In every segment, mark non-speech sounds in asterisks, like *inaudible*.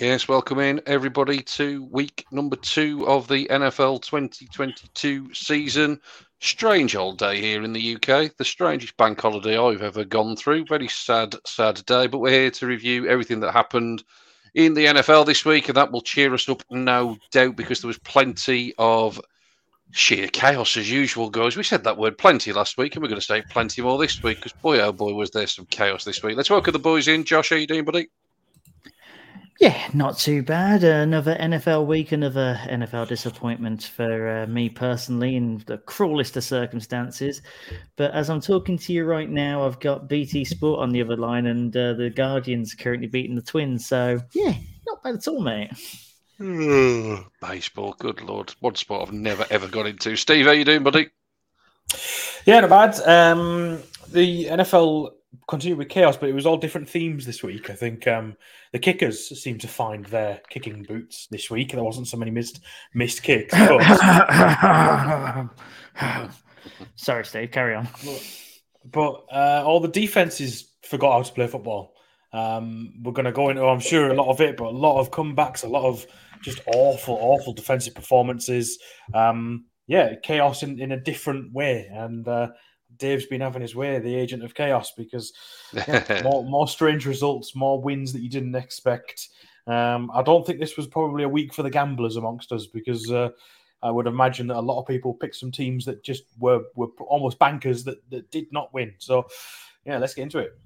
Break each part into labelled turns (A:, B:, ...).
A: Yes, welcome in everybody to week number two of the NFL 2022 season. Strange old day here in the UK, the strangest bank holiday I've ever gone through. Very sad, sad day, but we're here to review everything that happened in the NFL this week, and that will cheer us up, no doubt, because there was plenty of sheer chaos as usual, guys. We said that word plenty last week, and we're going to say plenty more this week because boy, oh boy, was there some chaos this week. Let's welcome the boys in. Josh, how are you doing, buddy?
B: Yeah, not too bad. Another NFL week, another NFL disappointment for uh, me personally in the cruelest of circumstances. But as I'm talking to you right now, I've got BT Sport on the other line, and uh, the Guardians currently beating the Twins. So yeah, not bad at all, mate.
A: Baseball, good lord, one sport I've never ever got into. Steve, how you doing, buddy?
C: Yeah, not bad. Um, the NFL continued with chaos, but it was all different themes this week. I think um, the kickers seemed to find their kicking boots this week. There wasn't so many missed missed kicks. But, *laughs*
B: Sorry, Steve. Carry on.
C: but uh, all the defenses forgot how to play football. Um, we're going to go into, I'm sure, a lot of it, but a lot of comebacks, a lot of just awful, awful defensive performances. Um, yeah, chaos in, in a different way. And uh, Dave's been having his way, the agent of chaos, because *laughs* yeah, more, more strange results, more wins that you didn't expect. Um, I don't think this was probably a week for the gamblers amongst us because uh, I would imagine that a lot of people picked some teams that just were were almost bankers that, that did not win. So, yeah, let's get into it.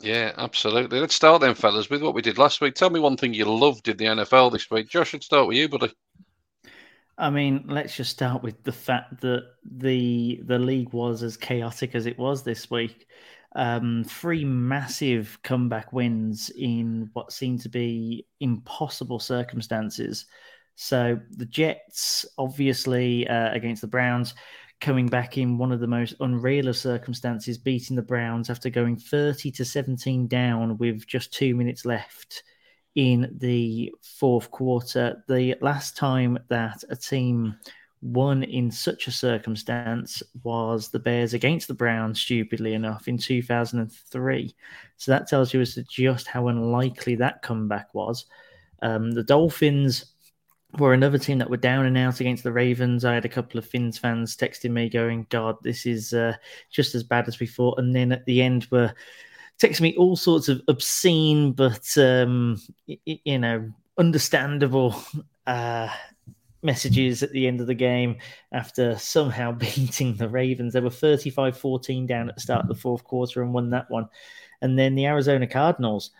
A: Yeah, absolutely. Let's start then, fellas, with what we did last week. Tell me one thing you loved in the NFL this week. Josh, should start with you, buddy.
B: I mean, let's just start with the fact that the the league was as chaotic as it was this week. Um, three massive comeback wins in what seemed to be impossible circumstances. So the Jets, obviously uh, against the Browns, coming back in one of the most unreal of circumstances, beating the Browns after going thirty to seventeen down with just two minutes left in the fourth quarter. The last time that a team won in such a circumstance was the Bears against the Browns, stupidly enough, in 2003. So that tells you as to just how unlikely that comeback was. Um, the Dolphins were another team that were down and out against the Ravens. I had a couple of Finns fans texting me going, God, this is uh, just as bad as we thought. And then at the end, were texting me all sorts of obscene but um, you know understandable uh, messages at the end of the game after somehow *laughs* beating the Ravens. They were 35 14 down at the start of the fourth quarter and won that one. And then the Arizona Cardinals,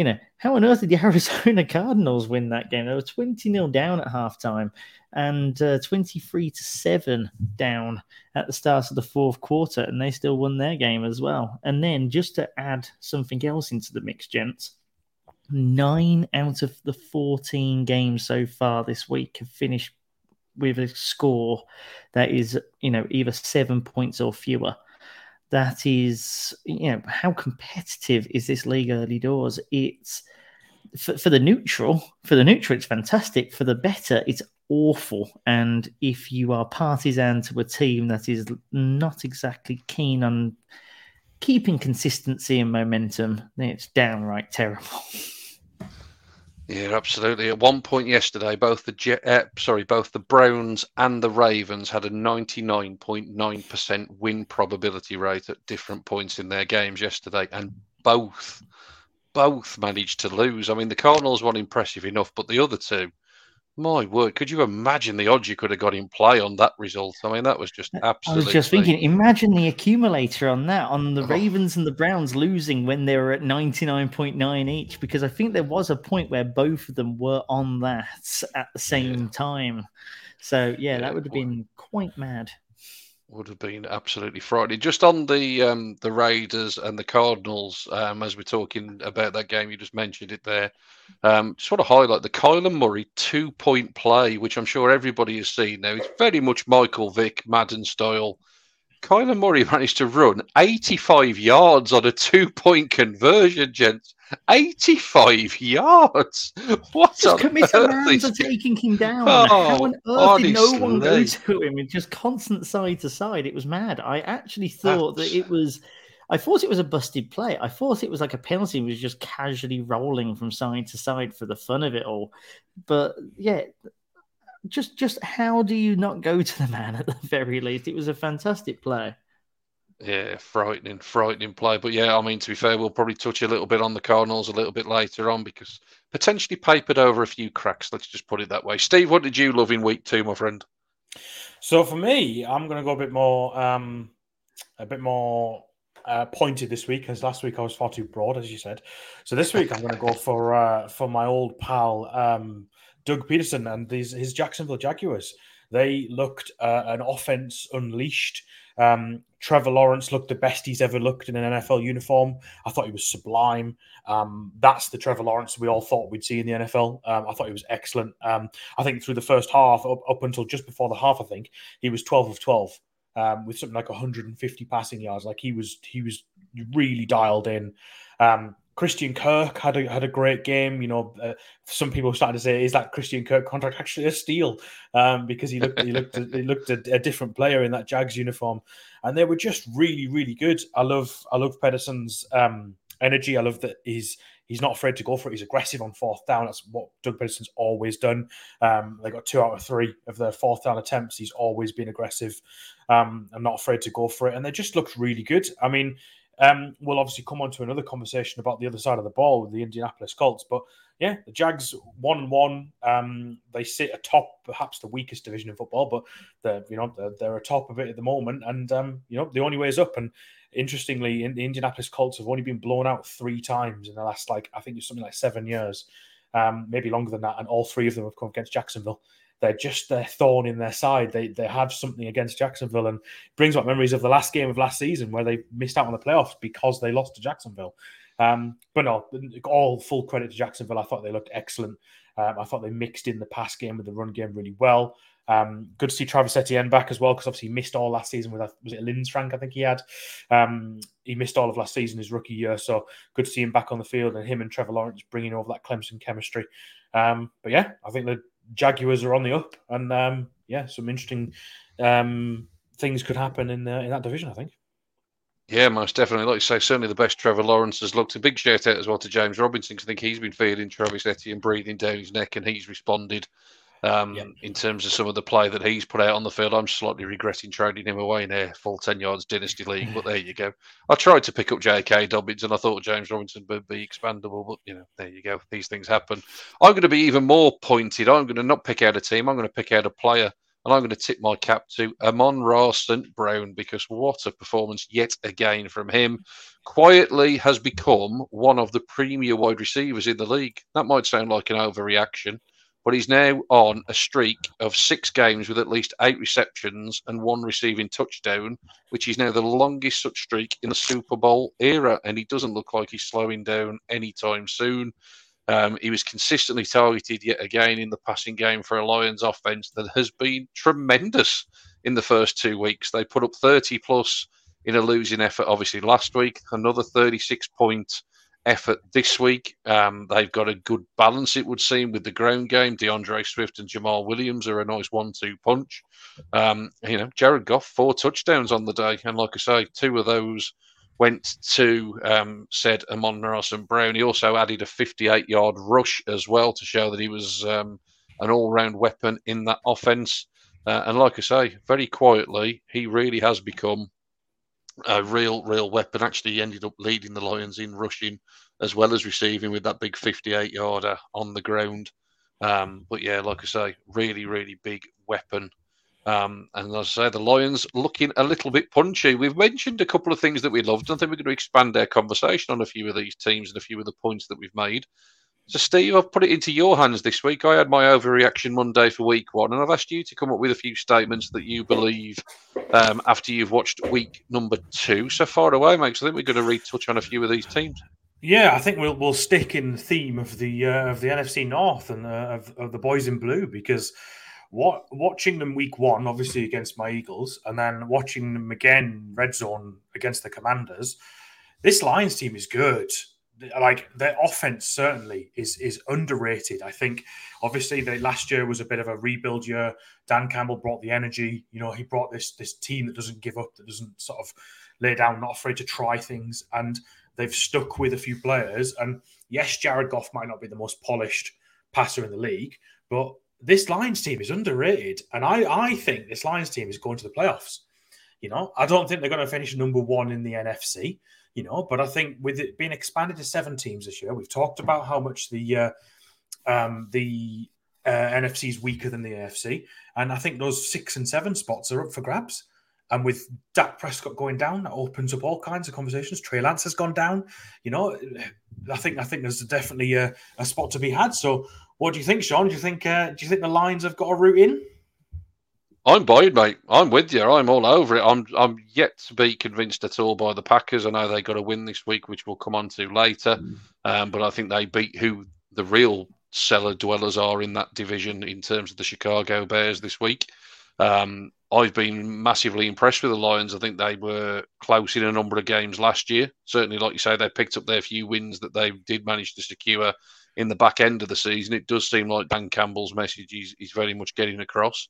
B: you know, how on earth did the *laughs* Arizona Cardinals win that game? They were 20 0 down at halftime and uh, 23 to 7 down at the start of the fourth quarter, and they still won their game as well. And then just to add something else into the mix, gents, nine out of the 14 games so far this week have finished with a score that is, you know, either seven points or fewer. That is, you know, how competitive is this league early doors? It's for, for the neutral, for the neutral, it's fantastic. For the better, it's awful. And if you are partisan to a team that is not exactly keen on keeping consistency and momentum, it's downright terrible. *laughs*
A: Yeah, absolutely. At one point yesterday, both the Jet, uh, sorry, both the Browns and the Ravens had a 99.9% win probability rate at different points in their games yesterday, and both both managed to lose. I mean, the Cardinals were impressive enough, but the other two my word, could you imagine the odds you could have got in play on that result? I mean, that was just absolutely.
B: I was just thinking, imagine the accumulator on that, on the oh. Ravens and the Browns losing when they were at 99.9 each, because I think there was a point where both of them were on that at the same yeah. time. So, yeah, yeah, that would have been quite mad.
A: Would have been absolutely frightening. Just on the um, the Raiders and the Cardinals, um, as we're talking about that game, you just mentioned it there. Um, just want to highlight the Kyler Murray two point play, which I'm sure everybody has seen now. It's very much Michael Vick Madden style. Kyler Murray *laughs* managed to run 85 yards on a two point conversion, gents. 85 yards. What
B: just
A: on
B: commit
A: earth
B: of taking him down.
A: Oh,
B: How on earth did no one go to him? It just constant side to side. It was mad. I actually thought that it was. I thought it was a busted play. I thought it was like a penalty. It was just casually rolling from side to side for the fun of it all. But yeah, just just how do you not go to the man at the very least? It was a fantastic play.
A: Yeah, frightening, frightening play. But yeah, I mean, to be fair, we'll probably touch a little bit on the Cardinals a little bit later on because potentially papered over a few cracks. Let's just put it that way. Steve, what did you love in week two, my friend?
C: So for me, I'm going to go a bit more, um, a bit more uh, pointed this week, because last week I was far too broad, as you said. So this week I'm going to go *laughs* for uh, for my old pal um, Doug Pederson and these his Jacksonville Jaguars. They looked uh, an offense unleashed. Um, Trevor Lawrence looked the best he's ever looked in an NFL uniform. I thought he was sublime. Um, that's the Trevor Lawrence we all thought we'd see in the NFL. Um, I thought he was excellent. Um, I think through the first half, up, up until just before the half, I think he was 12 of 12 um, with something like 150 passing yards. Like he was, he was really dialed in. Christian Kirk had a had a great game. You know, uh, some people started to say, "Is that Christian Kirk contract actually a steal?" Um, because he looked he looked *laughs* he looked a, a, different player in that Jags uniform, and they were just really really good. I love I love Pederson's um, energy. I love that he's he's not afraid to go for it. He's aggressive on fourth down. That's what Doug Pederson's always done. Um, they got two out of three of their fourth down attempts. He's always been aggressive um, and not afraid to go for it. And they just looked really good. I mean. Um, we'll obviously come on to another conversation about the other side of the ball with the Indianapolis Colts. But yeah, the Jags one and one. Um, they sit atop perhaps the weakest division in football, but they're you know they're, they're atop of it at the moment, and um, you know the only way is up. And interestingly, in the Indianapolis Colts have only been blown out three times in the last like I think it's something like seven years, um, maybe longer than that, and all three of them have come against Jacksonville they're just their thorn in their side. They they have something against Jacksonville and brings back memories of the last game of last season where they missed out on the playoffs because they lost to Jacksonville. Um, but no, all full credit to Jacksonville. I thought they looked excellent. Um, I thought they mixed in the pass game with the run game really well. Um, good to see Travis Etienne back as well because obviously he missed all last season with was it Lisfranc I think he had. Um, he missed all of last season his rookie year, so good to see him back on the field and him and Trevor Lawrence bringing over that Clemson chemistry. Um, but yeah, I think the Jaguars are on the up, and um, yeah, some interesting um, things could happen in uh, in that division. I think.
A: Yeah, most definitely. Like you say, certainly the best Trevor Lawrence has looked. A big shout out as well to James Robinson because I think he's been feeling Travis Etienne breathing down his neck, and he's responded um, yep. in terms of some of the play that he's put out on the field. I'm slightly regretting trading him away in a full 10 yards dynasty league, but there you go. I tried to pick up J.K. Dobbins and I thought James Robinson would be expandable, but you know, there you go. These things happen. I'm going to be even more pointed. I'm going to not pick out a team, I'm going to pick out a player. And I'm going to tip my cap to Amon-Ra St. Brown because what a performance yet again from him. Quietly has become one of the premier wide receivers in the league. That might sound like an overreaction, but he's now on a streak of six games with at least eight receptions and one receiving touchdown, which is now the longest such streak in the Super Bowl era. And he doesn't look like he's slowing down anytime soon. Um, he was consistently targeted yet again in the passing game for a Lions offense that has been tremendous in the first two weeks. They put up 30 plus in a losing effort, obviously, last week, another 36 point effort this week. Um, they've got a good balance, it would seem, with the ground game. D'Andre Swift and Jamaal Williams are a nice one-two punch. Um, you know, Jared Goff four touchdowns on the day, and like I say, two of those went to um, said Amon-Ra St. Brown. He also added a 58-yard rush as well to show that he was um, an all-round weapon in that offense. Uh, and like I say, very quietly, he really has become a real, real weapon. Actually, he ended up leading the Lions in rushing as well as receiving with that big 58 yarder on the ground. Um, but yeah, like I say, really, really big weapon. Um, and as I say, the Lions looking a little bit punchy. We've mentioned a couple of things that we loved. I think we're going to expand our conversation on a few of these teams and a few of the points that we've made. So, Steve, I've put it into your hands this week. I had my overreaction Monday for week one, and I've asked you to come up with a few statements that you believe um, after you've watched week number two. So far away, mate. So I think we're going to retouch on a few of these teams.
C: Yeah, I think we'll we'll stick in the theme of the uh, of the NFC North and uh, of, of the boys in blue because what watching them week one, obviously against my Eagles, and then watching them again red zone against the Commanders. This Lions team is good like their offense certainly is is underrated. I think obviously the last year was a bit of a rebuild year. Dan Campbell brought the energy. You know, he brought this this team that doesn't give up, that doesn't sort of lay down, not afraid to try things, and they've stuck with a few players. And yes, Jared Goff might not be the most polished passer in the league, but this Lions team is underrated, and I I think this Lions team is going to the playoffs. You know, I don't think they're going to finish number one in the NFC you know. But I think with it being expanded to seven teams this year, we've talked about how much the uh, um, the uh, NFC is weaker than the AFC, and I think those six and seven spots are up for grabs. And with Dak Prescott going down, that opens up all kinds of conversations. Trey Lance has gone down. You know, I think I think there's definitely a, a spot to be had. So, what do you think, Sean? Do you think uh, do you think the Lions have got a route in?
A: I'm buying, mate. I'm with you. I'm all over it. I'm I'm yet to be convinced at all by the Packers. I know they got a win this week, which we'll come on to later. Mm. Um, but I think they beat who the real cellar dwellers are in that division in terms of the Chicago Bears this week. Um, I've been massively impressed with the Lions. I think they were close in a number of games last year. Certainly, like you say, they picked up their few wins that they did manage to secure in the back end of the season. It does seem like Dan Campbell's message is, is very much getting across.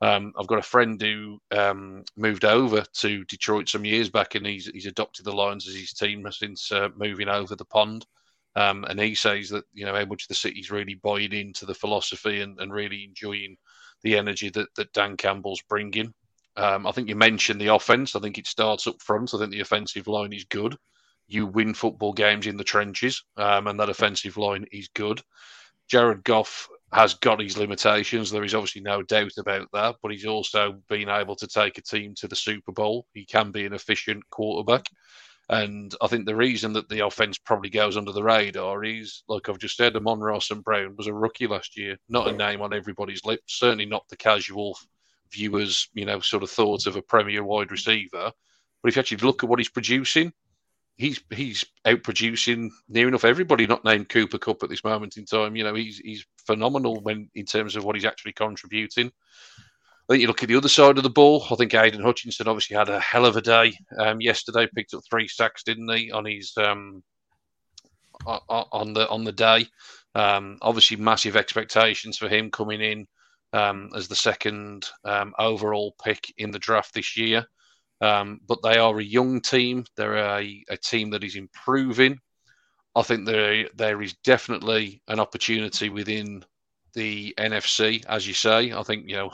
A: Um, I've got a friend who um, moved over to Detroit some years back, and he's he's adopted the Lions as his team since uh, moving over the pond. Um, and he says that you know how much the city's really buying into the philosophy and, and really enjoying the energy that, that Dan Campbell's bringing. Um, I think you mentioned the offense. I think it starts up front. I think the offensive line is good. You win football games in the trenches, um, and that offensive line is good. Jared Goff has got his limitations. There is obviously no doubt about that, but he's also been able to take a team to the Super Bowl. He can be an efficient quarterback. And I think the reason that the offense probably goes under the radar is, like I've just said, Amon-Ra St. Brown was a rookie last year, not a name on everybody's lips, certainly not the casual viewers, you know, sort of thoughts of a premier wide receiver. But if you actually look at what he's producing, he's he's out producing near enough everybody not named Cooper Kupp at this moment in time. You know, he's he's phenomenal when in terms of what he's actually contributing. I think you look at the other side of the ball. I think Aidan Hutchinson obviously had a hell of a day um, yesterday. Picked up three sacks, didn't he, on his um, on the on the day. Um, obviously, massive expectations for him coming in um, as the second um, overall pick in the draft this year. Um, but they are a young team. They're a, a team that is improving. I think there there is definitely an opportunity within the NFC, as you say. I think, you know,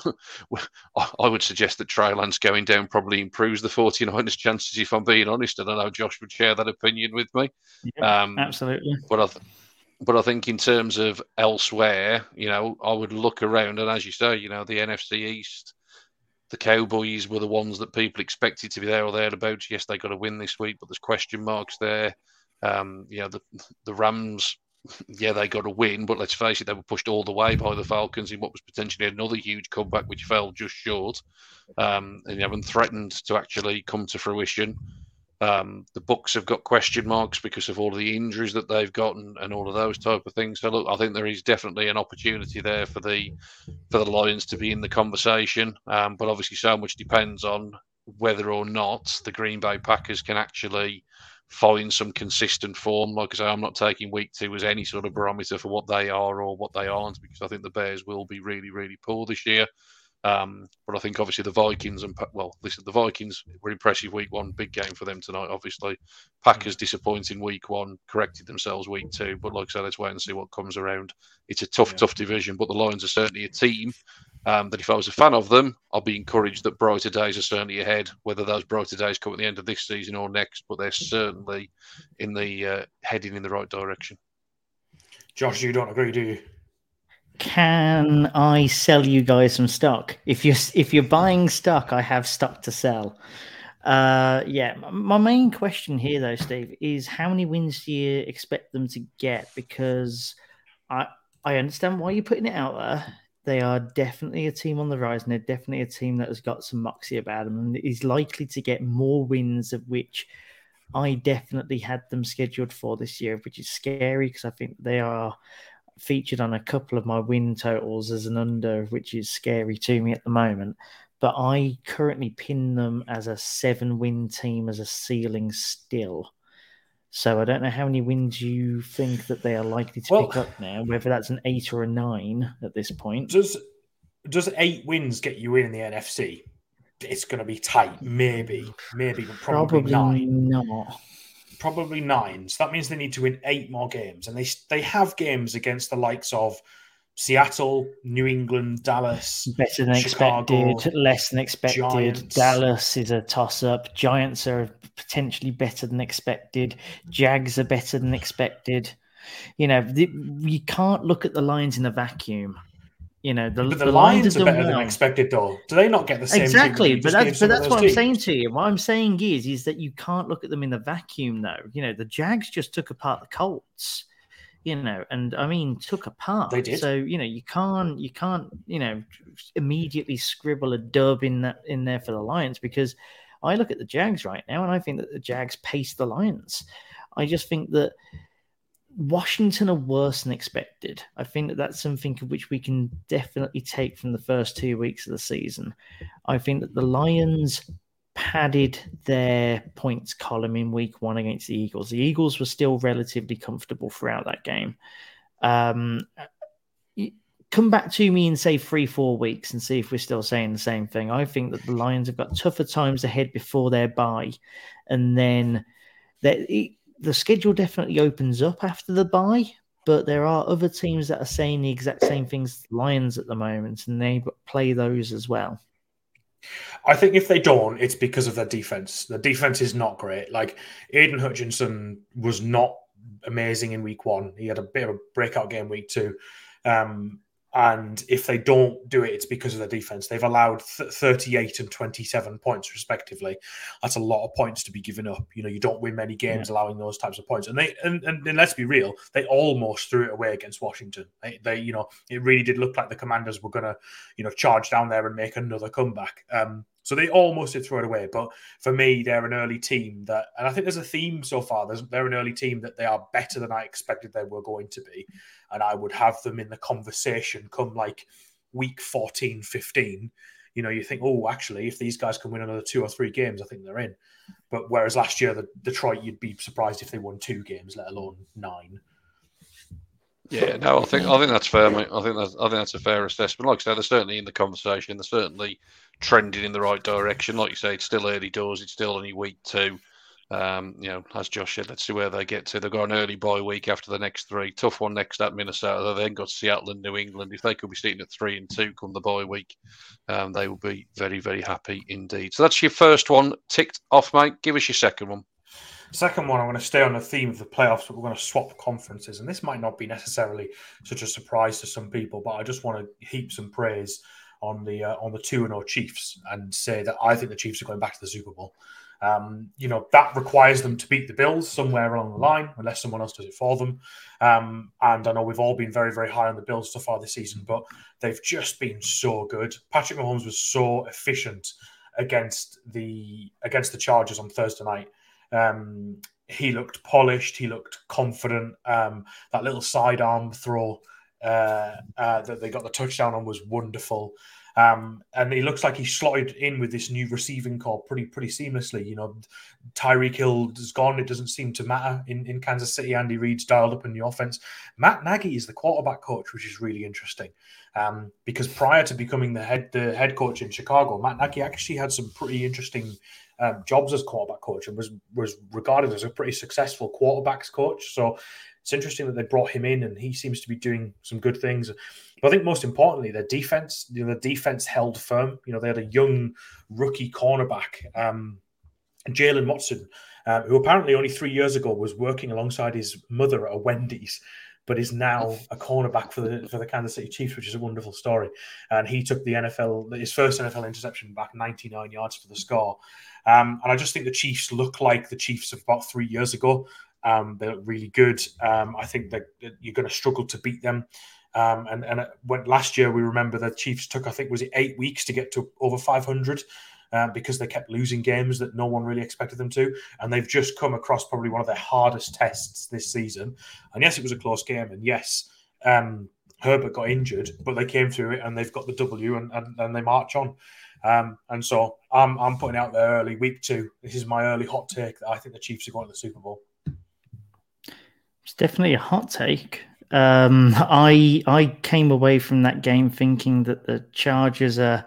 A: *laughs* I would suggest that Trey Lance going down probably improves the 49ers' chances, if I'm being honest. I don't know Josh would share that opinion with me.
B: Yeah, um, absolutely.
A: But I, th- but I think in terms of elsewhere, you know, I would look around, and as you say, you know, the NFC East the Cowboys were the ones that people expected to be there or thereabouts. Yes, they got a win this week, but there's question marks there. Um, you know, the the Rams, *laughs* yeah, they got a win, but let's face it, they were pushed all the way by the Falcons in what was potentially another huge comeback, which fell just short, um, and you haven't threatened to actually come to fruition. Um, the Bucs have got question marks because of all of the injuries that they've got and, and, all of those type of things. So look, I think there is definitely an opportunity there for the for the Lions to be in the conversation. Um, but obviously, so much depends on whether or not the Green Bay Packers can actually find some consistent form. Like I say, I'm not taking week two as any sort of barometer for what they are or what they aren't because I think the Bears will be really, really poor this year. Um, but I think obviously the Vikings and well, listen, the Vikings were impressive week one, big game for them tonight. Obviously, Packers disappointing week one, corrected themselves week two. But like I said, let's wait and see what comes around. It's a tough, yeah. tough division, but the Lions are certainly a team um, that if I was a fan of them, I'd be encouraged that brighter days are certainly ahead. Whether those brighter days come at the end of this season or next, but they're certainly in the uh, heading in the right direction.
C: Josh, you don't agree, do you?
B: Can I sell you guys some stock? If you're if you're buying stock, I have stock to sell. Uh, yeah, my main question here, though, Steve, is how many wins do you expect them to get? Because I I understand why you're putting it out there. They are definitely a team on the rise, and they're definitely a team that has got some moxie about them, and is likely to get more wins, of which I definitely had them scheduled for this year, which is scary because I think they are featured on a couple of my win totals as an under, which is scary to me at the moment. But I currently pin them as a seven win team as a ceiling still. So I don't know how many wins you think that they are likely to well, pick up now, whether that's an eight or a nine at this point.
C: Does does eight wins get you in, the NFC? It's going to be tight, maybe, maybe, but probably, probably nine.
B: not
C: probably nine. So that means they need to win eight more games, and they they have games against the likes of Seattle, New England, Dallas,
B: better than Chicago, expected, less than expected. Giants. Dallas is a toss up. Giants are potentially better than expected. Jags are better than expected. You know, the, you can't look at the lines in a vacuum. You know, the,
C: but the, the Lions, are better well. than expected, though. Do they not get the same?
B: Exactly, but that's but that's what teams? I'm saying to you. What I'm saying is, is that you can't look at them in the vacuum, though. You know, the Jags just took apart the Colts. You know, and I mean, took apart.
C: They did.
B: So you know, you can't, you can't, you know, immediately scribble a dub in that in there for the Lions because I look at the Jags right now, and I think that the Jags pace the Lions. I just think that Washington are worse than expected. I think that that's something of which we can definitely take from the first two weeks of the season. I think that the Lions padded their points column in week one against the Eagles. The Eagles were still relatively comfortable throughout that game. Um, come back to me in say three, four weeks and see if we're still saying the same thing. I think that the Lions have got tougher times ahead before their bye, and then that the schedule definitely opens up after the bye, but there are other teams that are saying the exact same things Lions at the moment, and they play those as well.
C: I think if they don't, it's because of their defense. The defense is not great. Like Aidan Hutchinson was not amazing in week one. He had a bit of a breakout game week two. Um, and if they don't do it, it's because of the defense. They've allowed th- 38 and 27 points, respectively. That's a lot of points to be given up. You know, you don't win many games yeah. allowing those types of points. And they, and, and, and, let's be real, they almost threw it away against Washington. They, they, you know, it really did look like the Commanders were going to, you know, charge down there and make another comeback. Um, so they almost did throw it away. But for me, they're an early team that, and I think there's a theme so far. There's, they're an early team that they are better than I expected they were going to be. And I would have them in the conversation come like week 14, 15. You know, you think, oh, actually, if these guys can win another two or three games, I think they're in. But whereas last year, the Detroit, you'd be surprised if they won two games, let alone nine.
A: Yeah, no, I think I think that's fair, mate. I think that's I think that's a fair assessment. Like I said, they're certainly in the conversation. They're certainly trending in the right direction. Like you say, it's still early doors. It's still only week two. Um, you know, as Josh said, let's see where they get to. They've got an early bye week after the next three. Tough one next at Minnesota. They then got Seattle and New England. If they could be sitting at three and two come the bye week, um, they will be very, very happy indeed. So that's your first one ticked off, mate. Give us your second one.
C: Second one, I'm going to stay on the theme of the playoffs, but we're going to swap conferences. And this might not be necessarily such a surprise to some people, but I just want to heap some praise on the uh, on the two and zero Chiefs and say that I think the Chiefs are going back to the Super Bowl. Um, you know that requires them to beat the Bills somewhere along the line, unless someone else does it for them. Um, and I know we've all been very, very high on the Bills so far this season, but they've just been so good. Patrick Mahomes was so efficient against the against the Chargers on Thursday night. Um, he looked polished. He looked confident. Um, that little sidearm throw uh, uh, that they got the touchdown on was wonderful. Um, and it looks like he slotted in with this new receiving corps pretty pretty seamlessly. You know, Tyreek Hill is gone. It doesn't seem to matter in, in Kansas City. Andy Reid's dialed up in the offense. Matt Nagy is the quarterback coach, which is really interesting. Um, because prior to becoming the head the head coach in Chicago, Matt Nagy actually had some pretty interesting um, jobs as quarterback coach and was was regarded as a pretty successful quarterbacks coach. So it's interesting that they brought him in and he seems to be doing some good things. But I think most importantly, their defense, you know, the defense held firm. You know, they had a young rookie cornerback, um, Jaylen Watson, uh, who apparently only three years ago was working alongside his mother at a Wendy's but is now a cornerback for the for the Kansas City Chiefs, which is a wonderful story. And he took the NFL his first NFL interception back 99 yards for the score. Um, and I just think the Chiefs look like the Chiefs of about three years ago. Um, they look really good. Um, I think that that you're going to struggle to beat them. Um, and and when last year we remember the Chiefs took I think was it eight weeks to get to over 500 uh, because they kept losing games that no one really expected them to, and they've just come across probably one of their hardest tests this season. And yes, it was a close game, and yes, um, Herbert got injured, but they came through it and they've got the W and, and, and they march on. Um, and so I'm I'm putting out there early week two. This is my early hot take that I think the Chiefs are going to the Super Bowl.
B: It's definitely a hot take. Um, I I came away from that game thinking that the Chargers are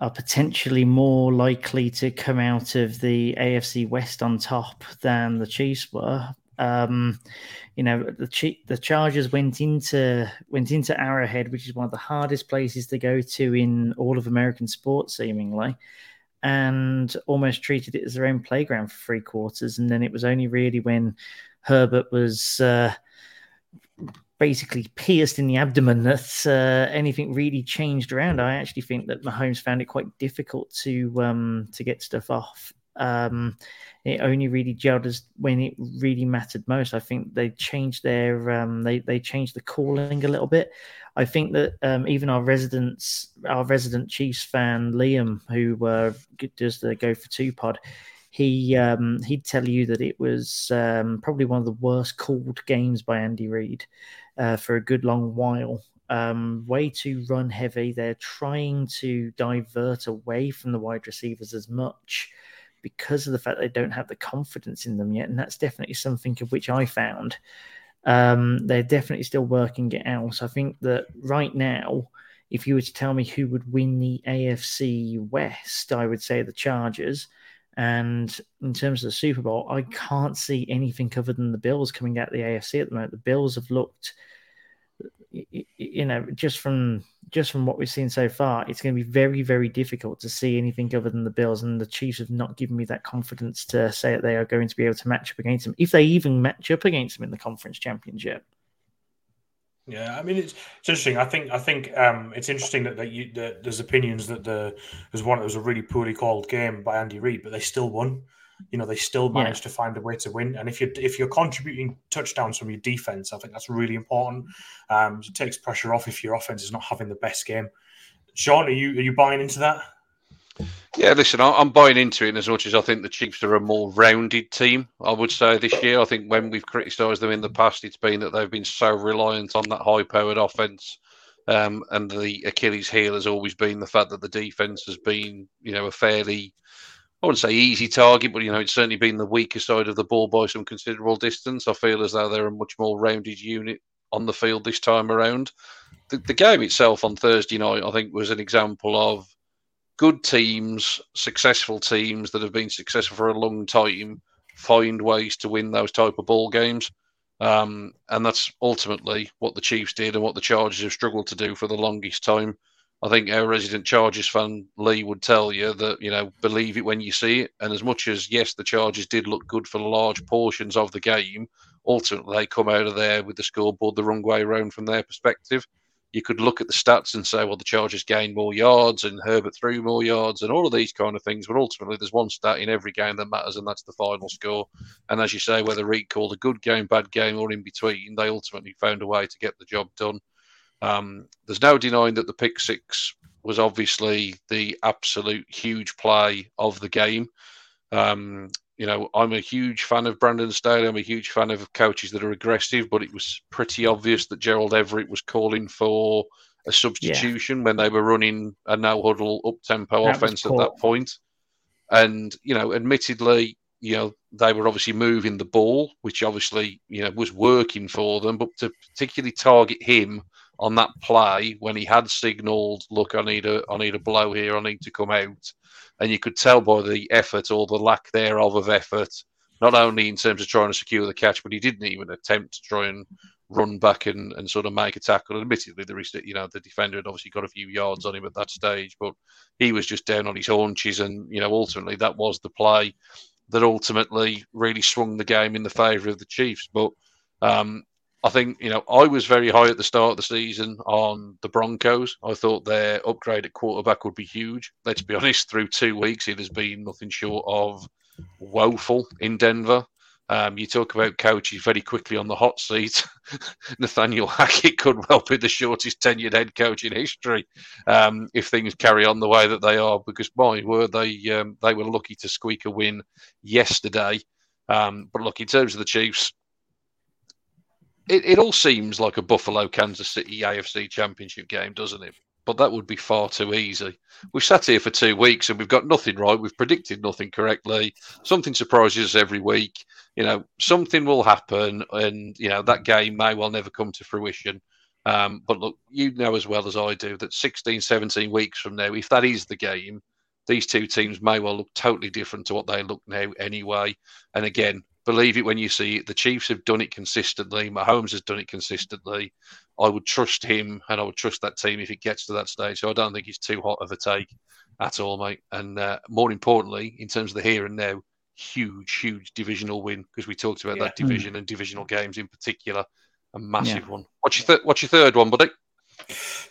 B: are potentially more likely to come out of the AFC West on top than the Chiefs were. Um, you know, the the Chargers went into went into Arrowhead, which is one of the hardest places to go to in all of American sports, seemingly, and almost treated it as their own playground for three quarters. And then it was only really when Herbert was uh, basically pierced in the abdomen that uh, anything really changed around. I actually think that Mahomes found it quite difficult to um, to get stuff off. Um, it only really gelled us when it really mattered most. I think they changed their um, they they changed the calling a little bit. I think that um, even our residents, our resident Chiefs fan Liam, who uh, does the Go for Two pod, he um, he'd tell you that it was um, probably one of the worst called games by Andy Reid uh, for a good long while. Um, way too run heavy. They're trying to divert away from the wide receivers as much because of the fact they don't have the confidence in them yet. And that's definitely something of which I found. Um, they're definitely still working it out. So I think that right now, if you were to tell me who would win the AFC West, I would say the Chargers. And in terms of the Super Bowl, I can't see anything other than the Bills coming out of the AFC at the moment. The Bills have looked you know, just from just from what we've seen so far, it's going to be very, very difficult to see anything other than the Bills. And the Chiefs have not given me that confidence to say that they are going to be able to match up against them, if they even match up against them in the conference championship.
C: Yeah, I mean it's, it's interesting. I think I think um, it's interesting that, that, you, that there's opinions that the there's one that was a really poorly called game by Andy Reid, but they still won you know they still managed yeah. to find a way to win. And if you're if you're contributing touchdowns from your defense, I think that's really important. Um, it takes pressure off if your offense is not having the best game. Sean, are you are you buying into that?
A: Yeah, listen, I'm buying into it as much as I think the Chiefs are a more rounded team. I would say this year. I think when we've criticised them in the past, it's been that they've been so reliant on that high-powered offense. Um, and the Achilles heel has always been the fact that the defense has been, you know, a fairly I wouldn't say easy target, but you know it's certainly been the weaker side of the ball by some considerable distance. I feel as though they're a much more rounded unit on the field this time around. The, the game itself on Thursday night, I think, was an example of good teams, successful teams that have been successful for a long time, find ways to win those type of ball games. Um, and that's ultimately what the Chiefs did and what the Chargers have struggled to do for the longest time. I think our resident Chargers fan Lee would tell you that you know believe it when you see it. And as much as yes, the Chargers did look good for large portions of the game, ultimately they come out of there with the scoreboard the wrong way around from their perspective. You could look at the stats and say, well, the Chargers gained more yards and Herbert threw more yards and all of these kind of things. But ultimately, there's one stat in every game that matters, and that's the final score. And as you say, whether Reid called a good game, bad game, or in between, they ultimately found a way to get the job done. Um, there's no denying that the pick six was obviously the absolute huge play of the game. Um, you know, I'm a huge fan of Brandon Staley. I'm a huge fan of coaches that are aggressive, but it was pretty obvious that Gerald Everett was calling for a substitution yeah. when they were running a no huddle up tempo offense at that point. And, you know, admittedly, you know, they were obviously moving the ball, which obviously, you know, was working for them, but to particularly target him on that play when he had signalled, "Look, I need a, I need a blow here. I need to come out," and you could tell by the effort or the lack thereof of effort, not only in terms of trying to secure the catch, but he didn't even attempt to try and run back and, and sort of make a tackle. And admittedly, the you know the defender had obviously got a few yards on him at that stage, but he was just down on his haunches, and you know ultimately that was the play that ultimately really swung the game in the favour of the Chiefs. But um, I think, you know, I was very high at the start of the season on the Broncos. I thought their upgrade at quarterback would be huge. Let's be *laughs* honest, through two weeks, it has been nothing short of woeful in Denver. Um, you talk about coaches very quickly on the hot seat. *laughs* Nathaniel Hackett could well be the shortest tenured head coach in history um, if things carry on the way that they are. Because my word, they um, they were lucky to squeak a win yesterday. Um, but look, in terms of the Chiefs, it, it all seems like a Buffalo Kansas City AFC Championship game, doesn't it? but that would be far too easy. We've sat here for two weeks and we've got nothing right. We've predicted nothing correctly. Something surprises us every week. You know, something will happen, and you know that game may well never come to fruition. Um, but look, you know as well as I do that 16, 17 weeks from now, if that is the game, these two teams may well look totally different to what they look now anyway. And again, believe it when you see it. The Chiefs have done it consistently. Mahomes has done it consistently. I would trust him and I would trust that team if it gets to that stage. So I don't think it's too hot of a take at all, mate. And uh, more importantly, in terms of the here and now, huge, huge divisional win because we talked about yeah. that division mm. and divisional games in particular. A massive yeah. one. What's your, th- what's your third one, buddy?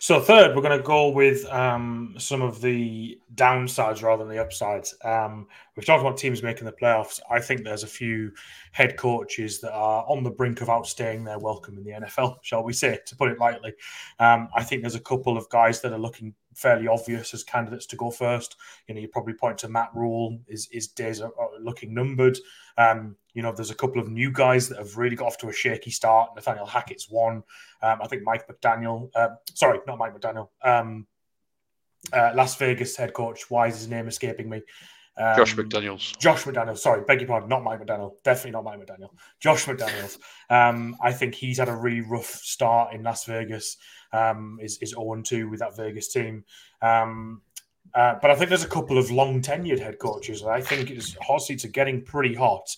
C: So third, we're going to go with um, some of the downsides rather than the upsides. Um, we've talked about teams making the playoffs. I think there's a few head coaches that are on the brink of outstaying their welcome in the NFL, *laughs* shall we say, to put it lightly. Um, I think there's a couple of guys that are looking fairly obvious as candidates to go first. You know, you probably point to Matt Rhule. His, his days are, are looking numbered. Um, you know, there's a couple of new guys that have really got off to a shaky start. Nathaniel Hackett's one. Um, I think Mike McDaniel. Uh, sorry, not Mike McDaniel. Um, uh, Las Vegas head coach. Why is his name escaping me?
A: Um, Josh McDaniels.
C: Josh McDaniels. Sorry, beg your pardon. Not Mike McDaniel. Definitely not Mike McDaniel. Josh McDaniels. Um, I think he's had a really rough start in Las Vegas. Um, is is 0 2 with that Vegas team. Um, uh, but I think there's a couple of long tenured head coaches. And I think his hot seats are getting pretty hot.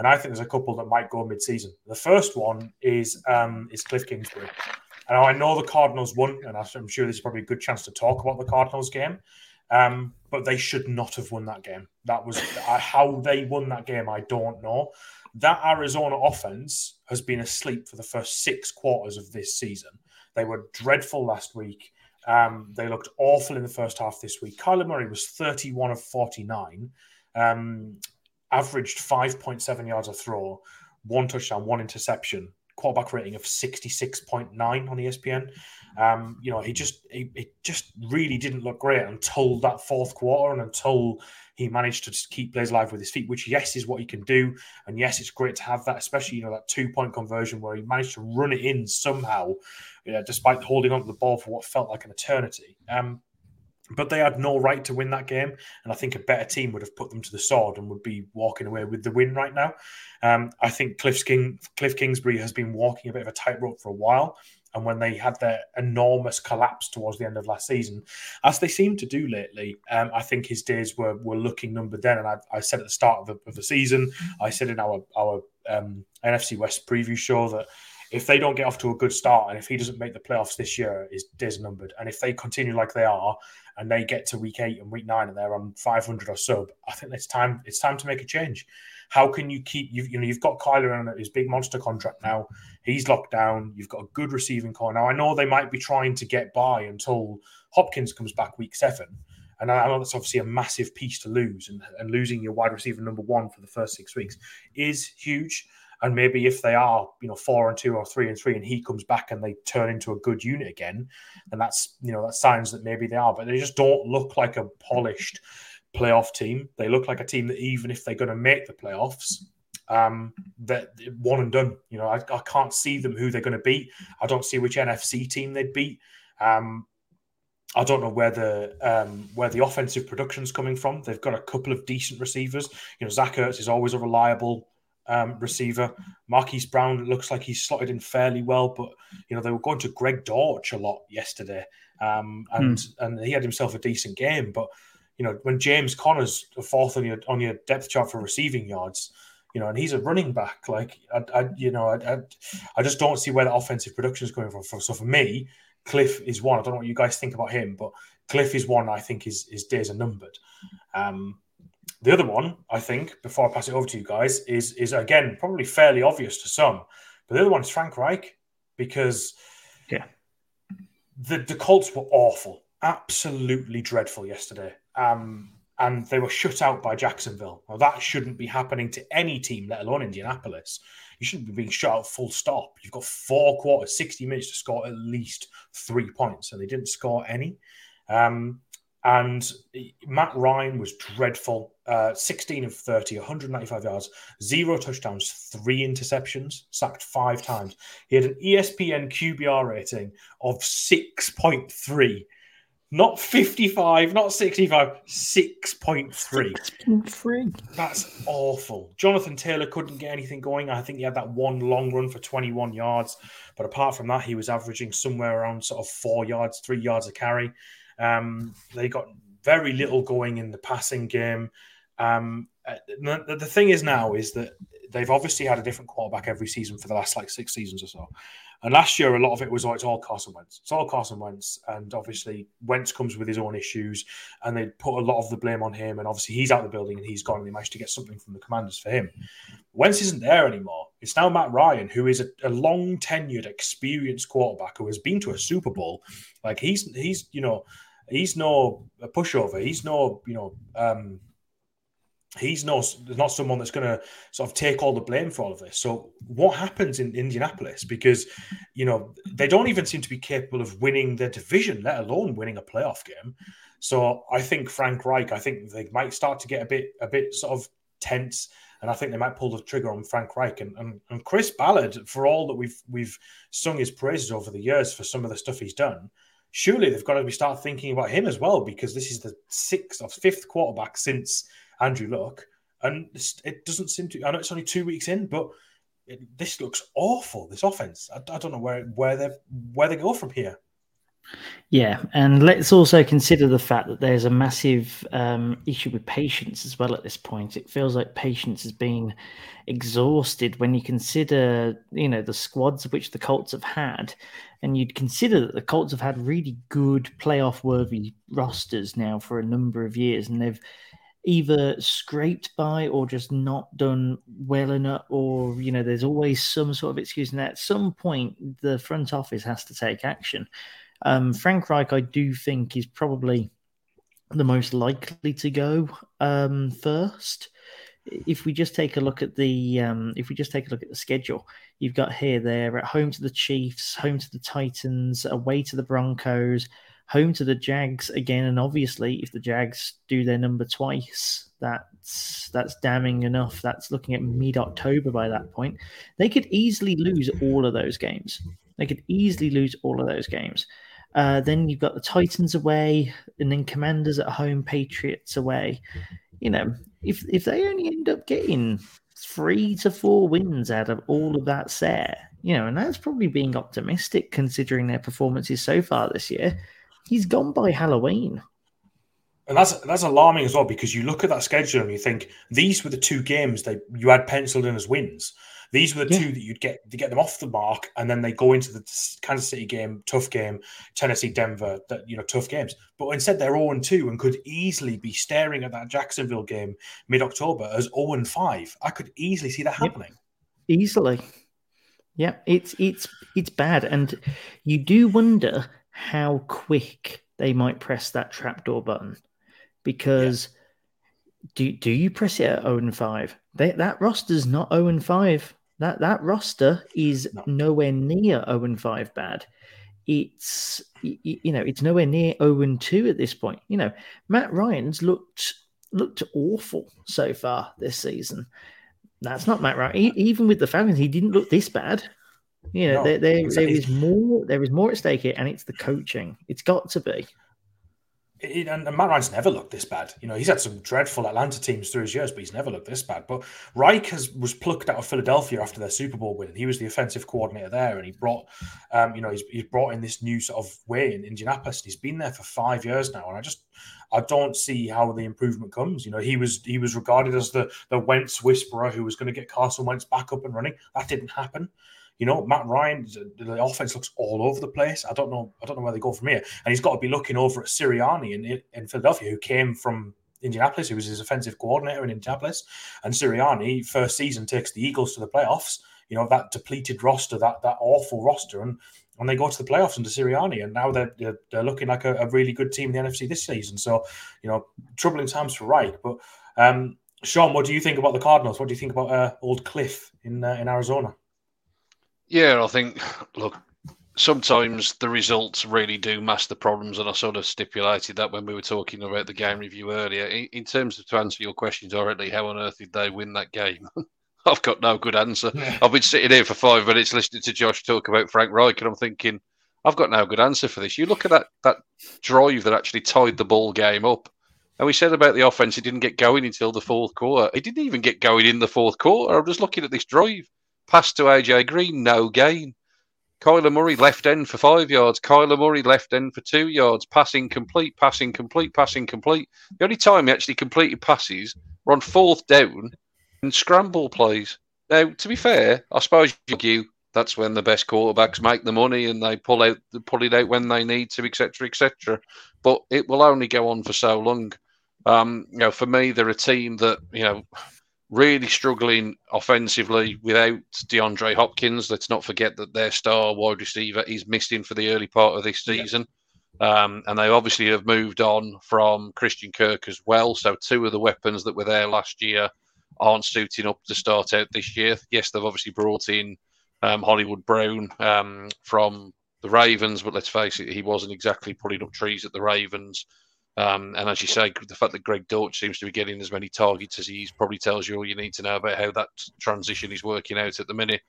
C: And I think there's a couple that might go mid season. The first one is um, is Cliff Kingsbury. And I know the Cardinals won, and I'm sure this is probably a good chance to talk about the Cardinals game. Um, but they should not have won that game. That was how they won that game. I don't know. That Arizona offense has been asleep for the first six quarters of this season. They were dreadful last week. Um, they looked awful in the first half this week. Kyler Murray was 31 of 49, um, averaged 5.7 yards a throw, one touchdown, one interception, quarterback rating of 66.9 on ESPN. Um, you know, he just he, just really didn't look great until that fourth quarter and until he managed to keep plays alive with his feet, which yes is what he can do, and yes, it's great to have that, especially you know that two point conversion where he managed to run it in somehow, you know, despite holding on to the ball for what felt like an eternity. Um, but they had no right to win that game, and I think a better team would have put them to the sword and would be walking away with the win right now. Um, I think Cliff, King, Cliff Kingsbury has been walking a bit of a tightrope for a while, and when they had their enormous collapse towards the end of last season, as they seem to do lately, um, I think his days were were looking numbered then. And I, I said at the start of the, of the, season, I said in our our um, NFC West preview show that if they don't get off to a good start and if he doesn't make the playoffs this year, his days numbered. And if they continue like they are and they get to week eight and week nine and they're on 500 or sub, I think it's time. It's time to make a change. How can you keep you you know you've got Kyler on his big monster contract now. He's locked down. You've got a good receiving corps now. I know they might be trying to get by until Hopkins comes back week seven. And I know that's obviously a massive piece to lose, and, and losing your wide receiver number one for the first six weeks is huge. And maybe if they are, you know, four and two or three and three, and he comes back and they turn into a good unit again, then that's you know that signs that maybe they are. But they just don't look like a polished playoff team. They look like a team that even if they're going to make the playoffs, um, that one and done. You know, I, I, can't see them who they're going to beat. I don't see which NFC team they'd beat. Um, I don't know where the um, where the offensive production's coming from. They've got a couple of decent receivers. You know, Zach Ertz is always a reliable um, receiver. Marquise Brown looks like he's slotted in fairly well, but you know they were going to Greg Dortch a lot yesterday, um, and hmm. and he had himself a decent game. But you know, when James Conner's fourth on your on your depth chart for receiving yards, you know, and he's a running back. Like, I, I you know, I, I, I, just don't see where the offensive production is coming from. So for me, Cliff is one. I don't know what you guys think about him, but Cliff is one. I think his his days are numbered. Um, the other one, I think, before I pass it over to you guys, is is again probably fairly obvious to some, but the other one is Frank Reich because
B: yeah,
C: the the Colts were awful, absolutely dreadful yesterday. Um, and they were shut out by Jacksonville. Well, that shouldn't be happening to any team, let alone Indianapolis. You shouldn't be being shut out full stop. You've got four quarters, 60 minutes to score at least three points, and they didn't score any. Um, and Matt Ryan was dreadful. Uh, 16 of 30, 195 yards, zero touchdowns, three interceptions, sacked five times. He had an ESPN QBR rating of 6.3 not 55, not 65, 6.3.
B: Free.
C: That's awful. Jonathan Taylor couldn't get anything going. I think he had that one long run for 21 yards. But apart from that, he was averaging somewhere around sort of four yards, three yards a carry. Um, they got very little going in the passing game. Um, uh, the, the thing is now is that they've obviously had a different quarterback every season for the last like six seasons or so. And last year, a lot of it was oh, it's all Carson Wentz. It's all Carson Wentz, and obviously Wentz comes with his own issues, and they put a lot of the blame on him. And obviously he's out of the building and he's gone, and they managed to get something from the Commanders for him. Wentz isn't there anymore. It's now Matt Ryan, who is a, a long tenured, experienced quarterback who has been to a Super Bowl. Like he's he's you know he's no a pushover. He's no you know. um he's no not someone that's going to sort of take all the blame for all of this. So what happens in Indianapolis? Because you know they don't even seem to be capable of winning their division, let alone winning a playoff game. So I think Frank Reich, I think they might start to get a bit a bit sort of tense. And I think they might pull the trigger on Frank Reich and, and, and Chris Ballard, for all that we've we've sung his praises over the years for some of the stuff he's done, surely they've got to be start thinking about him as well because this is the sixth or fifth quarterback since Andrew Luck, and it doesn't seem to. I know it's only two weeks in, but it, this looks awful. This offense. I, I, don't know where where they where they go from here.
B: Yeah, and let's also consider the fact that there's a massive um, issue with patience as well at this point. It feels like patience has been exhausted when you consider, you know, the squads which the Colts have had, and you'd consider that the Colts have had really good playoff-worthy rosters now for a number of years, and they've either scraped by or just not done well enough or you know there's always some sort of excuse and at some point the front office has to take action um, frank reich i do think is probably the most likely to go um, first if we just take a look at the um, if we just take a look at the schedule you've got here they're at home to the chiefs home to the titans away to the broncos home to the Jags again, and obviously, if the Jags do their number twice, that's that's damning enough. That's looking at mid October by that point. They could easily lose all of those games. They could easily lose all of those games. Uh, then you've got the Titans away, and then Commanders at home, Patriots away. You know, if if they only end up getting three to four wins out of all of that set, you know, and that's probably being optimistic considering their performances so far this year he's gone by Halloween.
C: And that's that's alarming as well because you look at that schedule and you think these were the two games that you had penciled in as wins. These were the yeah. two that you'd get to get them off the mark, and then they go into the Kansas City game, tough game, Tennessee, Denver, that you know, tough games. But instead, they're 0 and 2 and could easily be staring at that Jacksonville game mid October as 0 and 5. I could easily see that happening.
B: Yep. Easily. Yeah, it's it's it's bad. And you do wonder how quick they might press that trapdoor button because yeah. do do you press it at 0 and 5? They, that roster's not 0 and 5. That that roster is no. nowhere near 0 and 5 bad. It's you know, it's nowhere near 0 and 2 at this point. You know, Matt Ryan's looked looked awful so far this season. That's not Matt Ryan. He, even with the Falcons, he didn't look this bad. Yeah, no, there, there, exactly. there is more. There is more at stake here, and it's the coaching. It's got to be.
C: It, and, and, Matt Ryan's never looked this bad. You know, he's had some dreadful Atlanta teams through his years, but he's never looked this bad. But Reich has was plucked out of Philadelphia after their Super Bowl win. He was the offensive coordinator there, and he brought, um, you know, he's, he's brought in this new sort of way in Indianapolis. He's been there for five years now, and I just, I don't see how the improvement comes. You know, he was he was regarded as the the Wentz whisperer who was going to get Carson Wentz back up and running. That didn't happen. You know, Matt Ryan, the offense looks all over the place. I don't know. I don't know where they go from here. And he's got to be looking over at Sirianni in, in Philadelphia, who came from Indianapolis, who was his offensive coordinator in Indianapolis. And Sirianni, first season, takes the Eagles to the playoffs. You know, that depleted roster, that that awful roster. And and they go to the playoffs under Sirianni, and now they're they're, they're looking like a, a, really good team in the NFC this season. So, you know, troubling times for Reich. But um, Sean, what do you think about the Cardinals? What do you think about uh, Old Cliff in uh, in Arizona?
A: Yeah, I think look, sometimes the results really do mask the problems, and I sort of stipulated that when we were talking about the game review earlier. In, in terms of to answer your question directly, how on earth did they win that game? *laughs* I've got no good answer. Yeah. I've been sitting here for five minutes listening to Josh talk about Frank Reich, and I'm thinking, I've got no good answer for this. You look at that that drive that actually tied the ball game up. And we said about the offense, it didn't get going until the fourth quarter. It didn't even get going in the fourth quarter. I'm just looking at this drive. Pass to AJ Green, no gain. Kyler Murray left end for five yards. Kyler Murray left end for two yards. Passing complete, passing complete, passing complete. The only time he actually completed passes were on fourth down and scramble plays. Now, to be fair, I suppose you argue that's when the best quarterbacks make the money and they pull out pull it out when they need to, etc., etc. But it will only go on for so long. Um, you know, for me, they're a team that you know really struggling offensively without DeAndre Hopkins. Let's not forget that their star wide receiver is missing for the early part of this season. Yeah. Um, and they obviously have moved on from Christian Kirk as well. So two of the weapons that were there last year aren't suiting up to start out this year. Yes, they've obviously brought in um, Hollywood Brown um, from the Ravens, but let's face it, he wasn't exactly putting up trees at the Ravens. Um, and as you say, the fact that Greg Dortch seems to be getting as many targets as he's probably tells you all you need to know about how that transition is working out at the minute.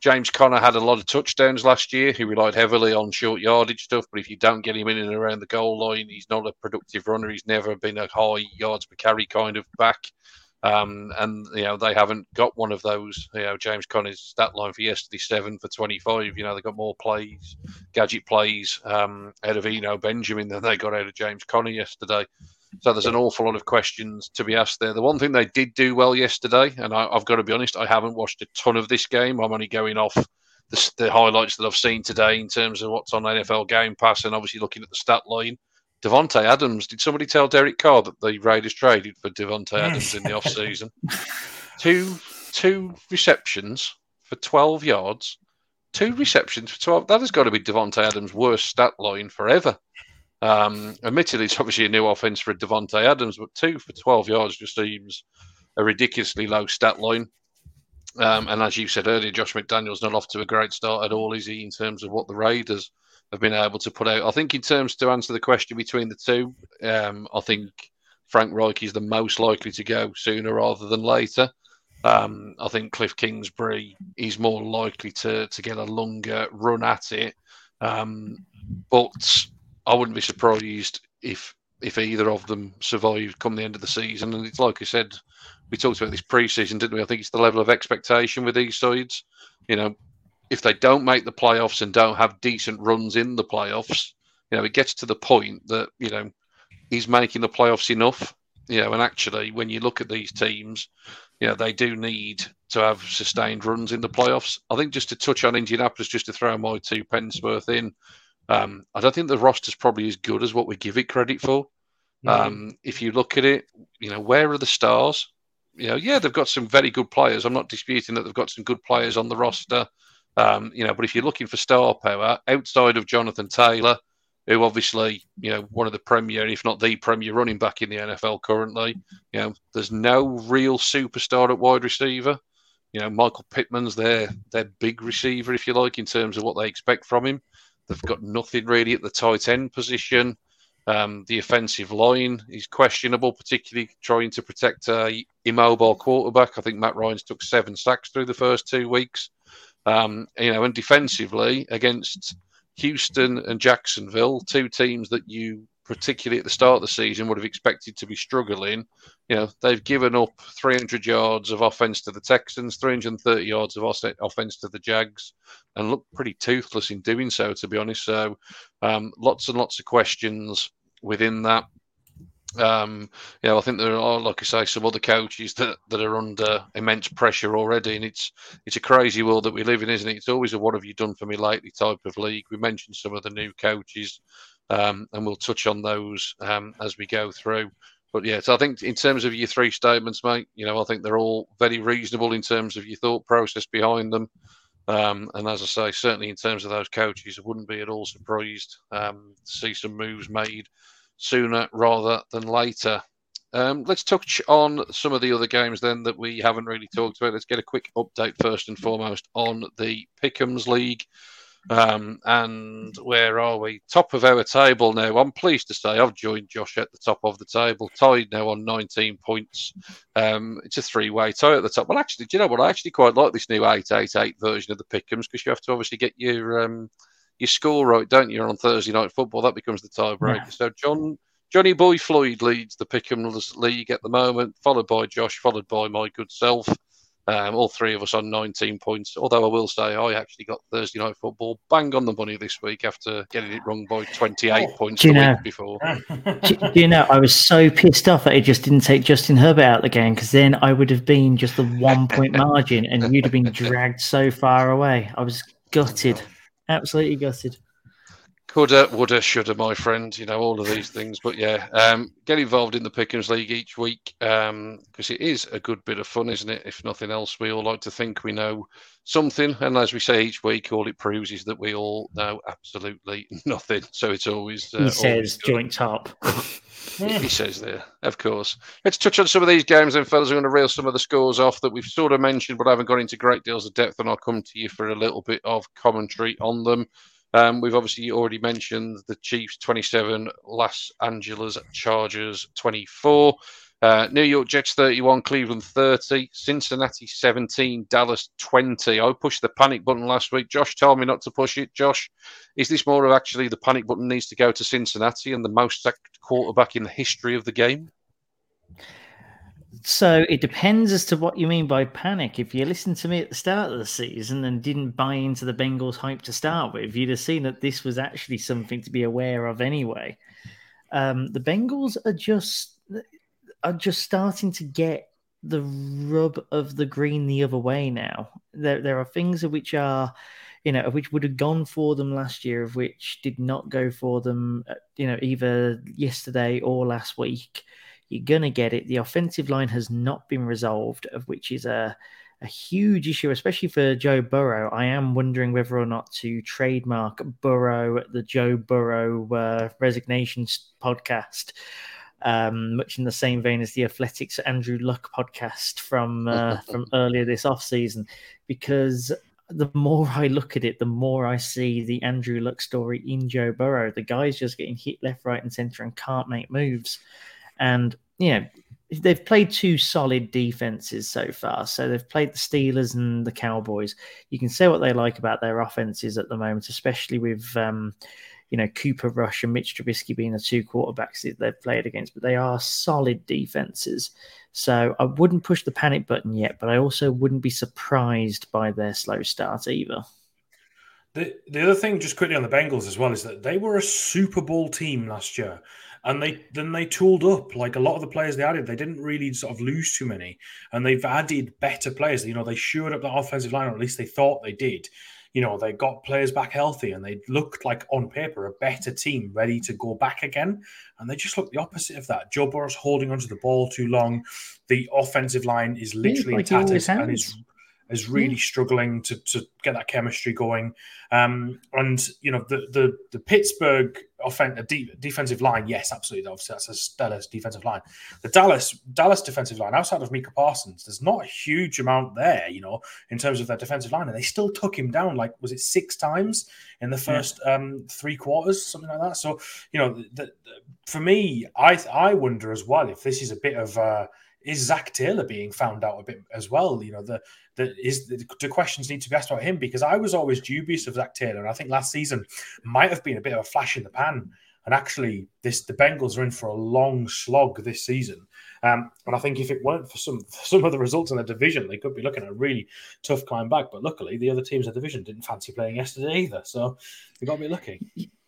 A: James Conner had a lot of touchdowns last year. He relied heavily on short yardage stuff, but if you don't get him in and around the goal line, he's not a productive runner. He's never been a high yards per carry kind of back. Um, and you know they haven't got one of those. You know James Conner's stat line for yesterday seven for twenty five. You know they got more plays, gadget plays um, out of Eno Benjamin than they got out of James Conner yesterday. So there's an awful lot of questions to be asked there. The one thing they did do well yesterday, and I, have got to be honest, I haven't watched a ton of this game. I'm only going off the, the highlights that I've seen today in terms of what's on NFL Game Pass, and obviously looking at the stat line. Davante Adams. Did somebody tell Derek Carr that the Raiders traded for Davante Adams in the *laughs* off season? two two receptions for twelve yards. Two receptions for twelve. That has got to be Davante Adams' worst stat line forever. Um, admittedly, it's obviously a new offense for Davante Adams, but two for twelve yards just seems a ridiculously low stat line. Um, and as you said earlier, Josh McDaniels not off to a great start at all, is he, in terms of what the Raiders have been able to put out. I think in terms to answer the question between the two, um, I think Frank Reich is the most likely to go sooner rather than later. Um, I think Cliff Kingsbury is more likely to to get a longer run at it, um, but I wouldn't be surprised if if either of them survive come the end of the season. And it's like I said, we talked about this pre-season, didn't we? I think it's the level of expectation with these sides. You know, if they don't make the playoffs and don't have decent runs in the playoffs, you know, it gets to the point that, you know, he's making the playoffs enough. You know, and actually, when you look at these teams, you know, they do need to have sustained runs in the playoffs. I think just to touch on Indianapolis, just to throw my two pence worth in, um, I don't think the roster's probably as good as what we give it credit for. Um, if you look at it, you know, where are the stars? You know, yeah, they've got some very good players. I'm not disputing that they've got some good players on the roster. Um, you know, but if you're looking for star power outside of Jonathan Taylor, who obviously, you know, one of the premier, if not the premier running back in the NFL currently, you know, there's no real superstar at wide receiver. You know, Michael Pittman's their their big receiver, if you like, in terms of what they expect from him. They've got nothing really at the tight end position. Um, the offensive line is questionable, particularly trying to protect a immobile quarterback. I think Matt Ryan's took seven sacks through the first two weeks. Um, you know, and defensively against Houston and Jacksonville, two teams that you particularly at the start of the season would have expected to be struggling. You know, they've given up 300 yards of offense to the Texans, 330 yards of offense to the Jags, and look pretty toothless in doing so, to be honest. So, um, lots and lots of questions within that. Um, know, I think there are, like I say, some other coaches that, that are under immense pressure already, and it's it's a crazy world that we live in, isn't it? It's always a "What have you done for me lately?" type of league. We mentioned some of the new coaches, um, and we'll touch on those um, as we go through. But yeah, so I think in terms of your three statements, mate, you know, I think they're all very reasonable in terms of your thought process behind them. Um, and as I say, certainly in terms of those coaches, I wouldn't be at all surprised um, to see some moves made sooner rather than later. Um, let's touch on some of the other games then that we haven't really talked about. Let's get a quick update first and foremost on the Pickham's League. Um, and where are we? Top of our table now. I'm pleased to say I've joined Josh at the top of the table, tied now on 19 points. Um, it's a three way tie at the top. Well, actually, do you know what? I actually quite like this new 888 version of the Pickums because you have to obviously get your um, your score right, don't you, on Thursday night football? That becomes the tiebreaker. Yeah. So, John. Johnny Boy Floyd leads the Pickham's League at the moment, followed by Josh, followed by my good self. Um, all three of us on 19 points. Although I will say I actually got Thursday night football bang on the money this week after getting it wrong by 28 oh, points the know, week before. *laughs*
B: do, do, you know, I was so pissed off that it just didn't take Justin Herbert out of the game because then I would have been just a one point *laughs* margin and you'd have been dragged so far away. I was gutted, absolutely gutted.
A: Coulda, woulda, shoulda, my friend. You know all of these things, but yeah, um, get involved in the Pickens League each week because um, it is a good bit of fun, isn't it? If nothing else, we all like to think we know something, and as we say each week, all it proves is that we all know absolutely *laughs* nothing. So it's always
B: uh, he says always joint top.
A: he says there, of course. Let's touch on some of these games, then, fellas. I'm going to reel some of the scores off that we've sort of mentioned, but I haven't gone into great deals of depth, and I'll come to you for a little bit of commentary on them. Um, we've obviously already mentioned the Chiefs 27, Los Angeles Chargers 24, uh, New York Jets 31, Cleveland 30, Cincinnati 17, Dallas 20. I pushed the panic button last week. Josh told me not to push it. Josh, is this more of actually the panic button needs to go to Cincinnati and the most sacked quarterback in the history of the game?
B: So it depends as to what you mean by panic. If you listened to me at the start of the season and didn't buy into the Bengals hype to start with, you'd have seen that this was actually something to be aware of anyway. Um, the Bengals are just are just starting to get the rub of the green the other way now. There there are things of which are you know, which would have gone for them last year, of which did not go for them, uh, you know, either yesterday or last week. You're to get it. The offensive line has not been resolved, of which is a, a huge issue, especially for Joe Burrow. I am wondering whether or not to trademark Burrow, the Joe Burrow uh, resignation podcast. Um, much in the same vein as the Athletics Andrew Luck podcast from uh, *laughs* from earlier this off season, because the more I look at it, the more I see the Andrew Luck story in Joe Burrow. The guy's just getting hit left, right, and center and can't make moves. And, you know, they've played two solid defenses so far. So they've played the Steelers and the Cowboys. You can say what they like about their offenses at the moment, especially with, um, you know, Cooper Rush and Mitch Trubisky being the two quarterbacks that they've played against, but they are solid defenses. So I wouldn't push the panic button yet, but I also wouldn't be surprised by their slow start either.
C: The, the other thing, just quickly on the Bengals as well, is that they were a Super Bowl team last year and they then they tooled up like a lot of the players they added. They didn't really sort of lose too many, and they've added better players. You know, they shored up the offensive line, or at least they thought they did. You know, they got players back healthy, and they looked like on paper a better team, ready to go back again. And they just look the opposite of that. Joe Burrow's holding onto the ball too long. The offensive line is literally like tatters and is is really yeah. struggling to, to get that chemistry going. Um, and you know the the the Pittsburgh offensive de- defensive line, yes, absolutely, obviously that's a stellar defensive line. The Dallas Dallas defensive line, outside of Micah Parsons, there's not a huge amount there, you know, in terms of their defensive line, and they still took him down like was it six times in the first yeah. um, three quarters, something like that. So you know, the, the, for me, I I wonder as well if this is a bit of uh, is Zac Taylor being found out a bit as well? You know, the the is the, questions need to be asked about him because I was always dubious of Zac Taylor, and I think last season might have been a bit of a flash in the pan. And actually, this the Bengals are in for a long slog this season. Um, and I think if it weren't for some for *laughs* some of the results in the division, they could be looking at a really tough climb back. But luckily, the other teams in the division didn't fancy playing yesterday either, so we got to be lucky. *laughs*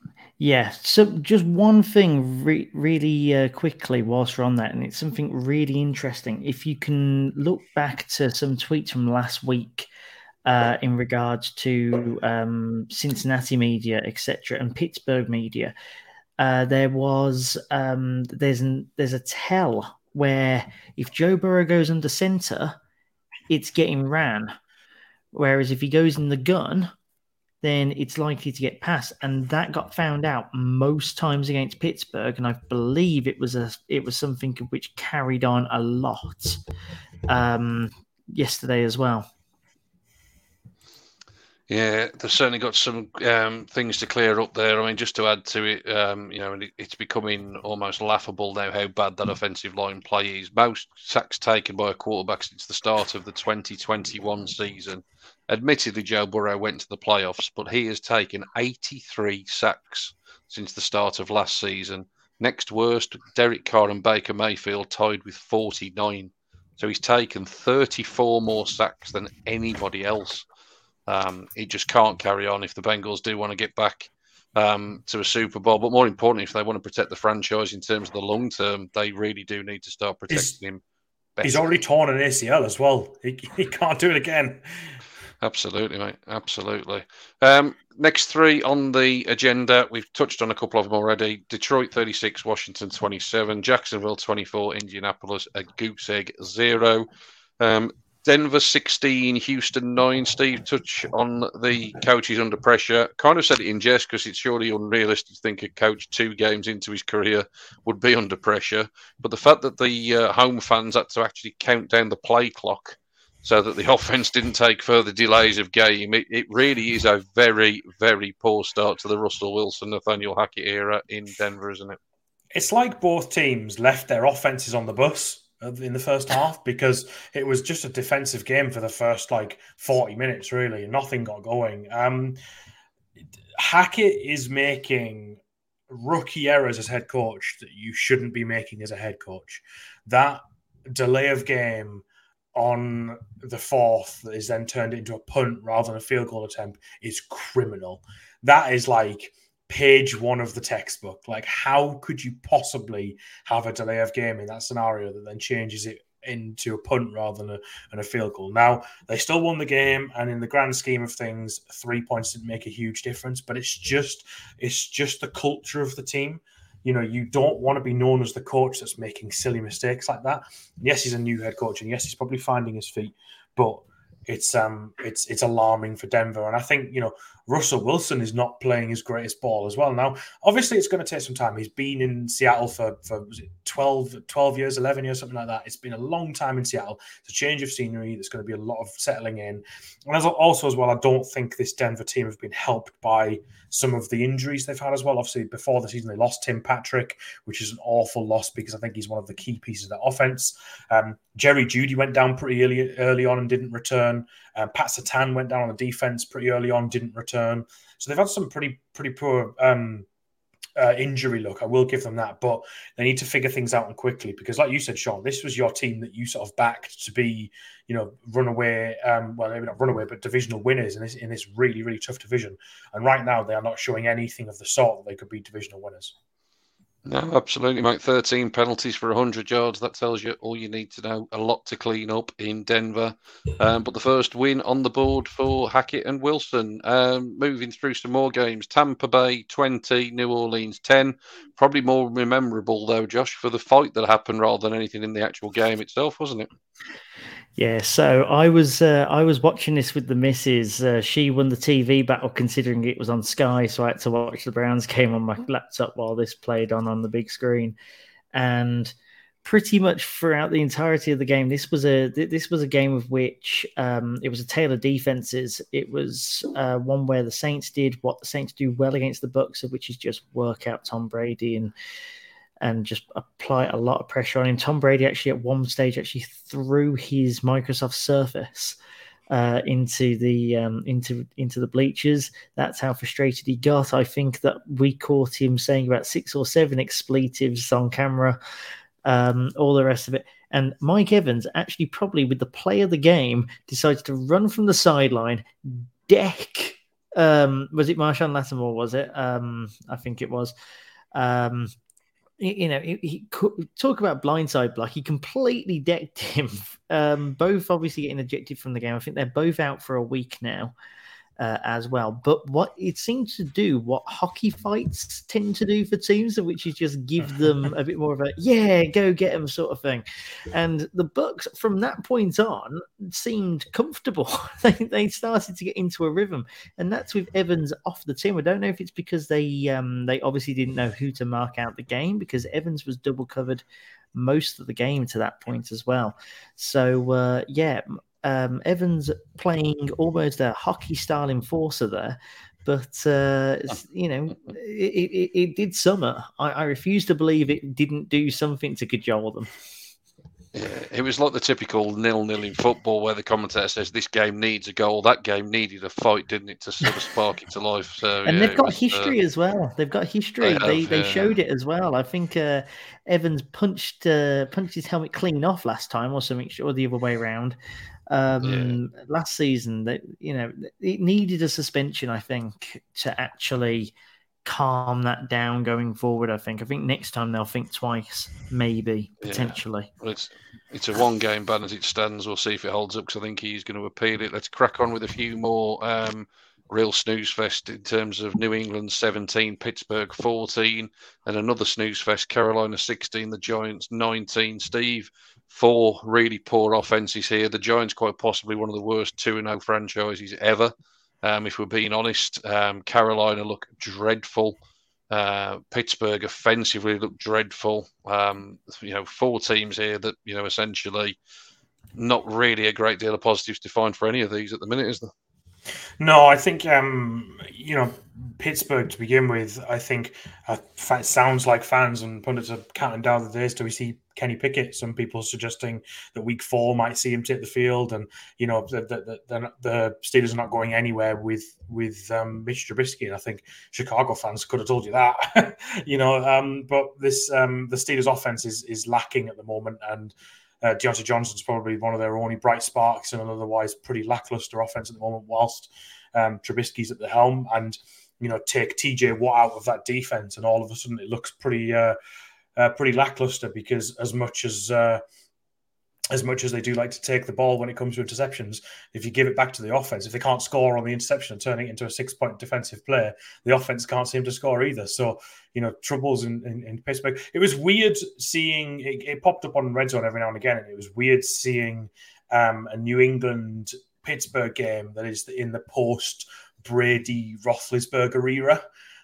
B: Yeah. So just one thing, re- really uh, quickly, whilst we're on that, and it's something really interesting. If you can look back to some tweets from last week uh, in regards to um, Cincinnati media, etc., and Pittsburgh media, uh, there was um, there's an, there's a tell where if Joe Burrow goes under center, it's getting ran Whereas if he goes in the gun, then it's likely to get past. And that got found out most times against Pittsburgh, and I believe it was a it was something which carried on a lot um, yesterday as well.
A: Yeah, they've certainly got some um, things to clear up there. I mean, just to add to it, um, you know, it, it's becoming almost laughable now how bad that offensive line play is. Most sacks taken by a quarterback since the start of the 2021 season. Admittedly, Joe Burrow went to the playoffs, but he has taken 83 sacks since the start of last season. Next worst, Derek Carr and Baker Mayfield tied with 49. So he's taken 34 more sacks than anybody else. Um, it just can't carry on if the Bengals do want to get back um, to a Super Bowl. But more importantly, if they want to protect the franchise in terms of the long term, they really do need to start protecting he's, him.
C: Better. He's already torn an ACL as well. He, he can't do it again.
A: Absolutely, mate. Absolutely. Um, next three on the agenda, we've touched on a couple of them already. Detroit 36, Washington 27, Jacksonville 24, Indianapolis a goose egg zero. Um, Denver 16, Houston 9. Steve, touch on the coaches under pressure. Kind of said it in jest because it's surely unrealistic to think a coach two games into his career would be under pressure. But the fact that the uh, home fans had to actually count down the play clock so that the *laughs* offense didn't take further delays of game, it, it really is a very, very poor start to the Russell Wilson, Nathaniel Hackett era in Denver, isn't it?
C: It's like both teams left their offenses on the bus in the first half *laughs* because it was just a defensive game for the first like 40 minutes, really. Nothing got going. Um, Hackett is making rookie errors as head coach that you shouldn't be making as a head coach. That delay of game on the fourth that is then turned into a punt rather than a field goal attempt is criminal. That is like page one of the textbook. Like, how could you possibly have a delay of game in that scenario that then changes it into a punt rather than a, a field goal? Now, they still won the game, and in the grand scheme of things, three points didn't make a huge difference. But it's just, it's just the culture of the team. You know, you don't want to be known as the coach that's making silly mistakes like that. Yes, he's a new head coach, and yes, he's probably finding his feet, but it's um it's it's alarming for Denver. And I think you know Russell Wilson is not playing his greatest ball as well. Now, obviously, it's going to take some time. He's been in Seattle for for was it 12, 12 years, eleven years, something like that. It's been a long time in Seattle. It's a change of scenery. There's going to be a lot of settling in. And as also as well, I don't think this Denver team have been helped by some of the injuries they've had as well. Obviously, before the season, they lost Tim Patrick, which is an awful loss because I think he's one of the key pieces of that offense. Um, Jerry Jeudy went down pretty early early on and didn't return. Um, Pat Surtain went down on the defense pretty early on, didn't return. So they've had some pretty pretty poor um, uh, injury look. I will give them that, but they need to figure things out and quickly because, like you said, Sean, this was your team that you sort of backed to be, you know, runaway. Um, well, maybe not runaway, but divisional winners in this in this really really tough division. And right now, they are not showing anything of the sort that they could be divisional winners.
A: No, absolutely, mate. 13 penalties for 100 yards. That tells you all you need to know. A lot to clean up in Denver. Um, but the first win on the board for Hackett and Wilson. Um, moving through some more games Tampa Bay 20, New Orleans 10. Probably more memorable, though, Josh, for the fight that happened rather than anything in the actual game itself, wasn't it?
B: Yeah, so I was uh, I was watching this with the missus. Uh, she won the TV battle, considering it was on Sky, so I had to watch the Browns game on my laptop while this played on on the big screen. And pretty much throughout the entirety of the game, this was a this was a game of which um, it was a tale of defenses. It was uh, one where the Saints did what the Saints do well against the Bucs, which is just work out Tom Brady and and just apply a lot of pressure on him. Tom Brady actually at one stage actually threw his Microsoft Surface uh, into the um, into into the bleachers. That's how frustrated he got. I think that we caught him saying about six or seven expletives on camera. Um, all the rest of it. And Mike Evans actually probably with the play of the game decides to run from the sideline, deck. Um, was it Marshon Lattimore? Was it? Um, I think it was. You know, he, he talk about blindside block. He completely decked *laughs* him. Um, both obviously getting ejected from the game. I think they're both out for a week now. Uh, as well. But what it seems to do, what hockey fights tend to do for teams, which is just give them *laughs* a bit more of a yeah, go get them sort of thing. And the Bucs from that point on seemed comfortable. *laughs* they they started to get into a rhythm, and that's with Evans off the team. I don't know if it's because they um they obviously didn't know who to mark out the game because Evans was double covered most of the game to that point as well. So uh, yeah, um, Evans playing almost a hockey style enforcer there. But uh, you know, *laughs* it, it, it did summer. I, I, refuse to believe it didn't do something to cajole them.
A: Yeah, it was like the typical nil-nil in football, where the commentator says this game needs a goal. That game needed a fight, didn't it, to sort of spark it to life? So,
B: and
A: yeah,
B: they've got
A: was,
B: history
A: uh,
B: as well. They've got history.
A: They have,
B: they they
A: yeah.
B: showed it as well. I think uh, Evans punched uh, punched his helmet clean off last time, or something, or the other way around. Um, Last season, that you know, it needed a suspension. I think to actually calm that down going forward. I think. I think next time they'll think twice, maybe
A: Yeah.
B: potentially.
A: Well, it's it's a one game ban as it stands. We'll see if it holds up because I think he's going to appeal it. Let's crack on with a few more um, real snooze fest in terms of New England 17, Pittsburgh 14, and another snooze fest, Carolina 16, the Giants 19. Steve, four really poor offenses here. The Giants quite possibly one of the worst 2 0 franchises ever. Um, if we're being honest, um, Carolina look dreadful. Uh, Pittsburgh offensively look dreadful. Um, you know, four teams here that you know essentially not really a great deal of positives to find for any of these at the minute, is there?
C: No, I think um, you know Pittsburgh to begin with. I think uh, sounds like fans and pundits are counting down the days till we see Kenny Pickett. Some people suggesting that Week Four might see him take the field, and you know the the, the, the Steelers are not going anywhere with with um, Mitch Trubisky. And I think Chicago fans could have told you that, *laughs* you know. Um, but this um, the Steelers' offense is is lacking at the moment, and uh, Diontae Johnson's probably one of their only bright sparks in an otherwise pretty lackluster offense at the moment, whilst um, Trubisky's at the helm. And, you know, take TJ Watt out of that defense, and all of a sudden it looks pretty, uh, uh, pretty lackluster because as much as uh, as much as they do like to take the ball when it comes to interceptions, if you give it back to the offense, if they can't score on the interception and turn it into a six point defensive play, the offense can't seem to score either. So, you know, troubles in, in, in Pittsburgh. It was weird seeing it, it, popped up on Red Zone every now and again, and it was weird seeing um, a New England Pittsburgh game that is in the post Brady Roethlisberger era.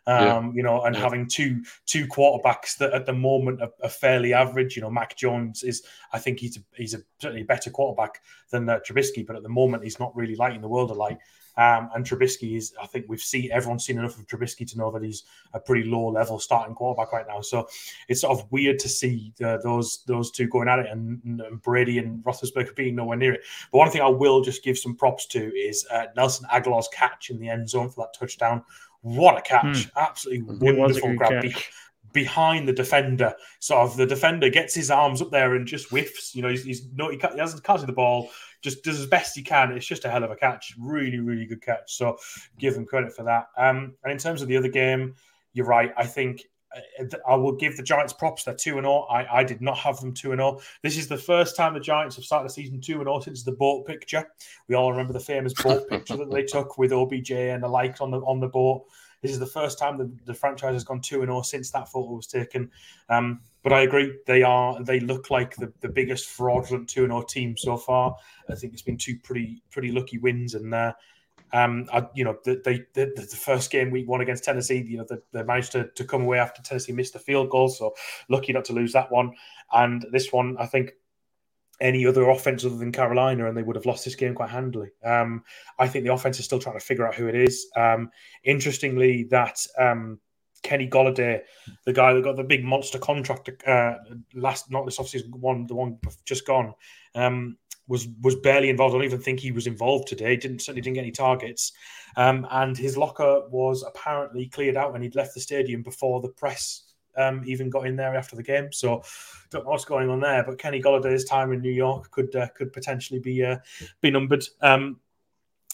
C: Um,
A: Yeah.
C: you know, and
A: Yeah.
C: having two two quarterbacks that at the moment are, are fairly average. You know, Mac Jones is, I think he's a, he's a certainly a better quarterback than uh, Trubisky, but at the moment he's not really lighting the world alight. Um, and Trubisky is, I think we've seen everyone's seen enough of Trubisky to know that he's a pretty low level starting quarterback right now. So it's sort of weird to see uh, those those two going at it, and, and Brady and Roethlisberger being nowhere near it. But one thing I will just give some props to is uh, Nelson Agholor's catch in the end zone for that touchdown. What a catch! Absolutely
B: It was a
C: wonderful grab be- behind the defender. Sort of the defender gets his arms up there and just whiffs. You know, he's, he's no, he, he hasn't catches the ball. Just does as best he can. It's just a hell of a catch. Really, really good catch. So give them credit for that. Um, and in terms of the other game, you're right. I think I will give the Giants props. They're two and zero. I, I did not have them two and zero. This is the first time the Giants have started the season two and zero since the boat picture. We all remember the famous boat *laughs* picture that they took with OBJ and the like on the on the boat. This is the first time the, the franchise has gone two and zero since that photo was taken. Um, but I agree, they are they look like the, the biggest fraudulent two and zero team so far. I think it's been two pretty pretty lucky wins, and uh, um, I, you know, the, they the, the first game week one against Tennessee, you know, they, they managed to, to come away after Tennessee missed the field goal, so lucky not to lose that one. And this one, I think any other offense other than Carolina, and they would have lost this game quite handily. Um, I think the offense is still trying to figure out who it is. Um, interestingly, that um, Kenny Golladay, the guy that got the big monster contract uh, last, not this offseason, one the one just gone, um, was was barely involved. I don't even think he was involved today. Didn't certainly didn't get any targets, um, and his locker was apparently cleared out, and he'd left the stadium before the press um, even got in there after the game. So don't know what's going on there. But Kenny Golladay's time in New York could uh, could potentially be uh, be numbered. Um,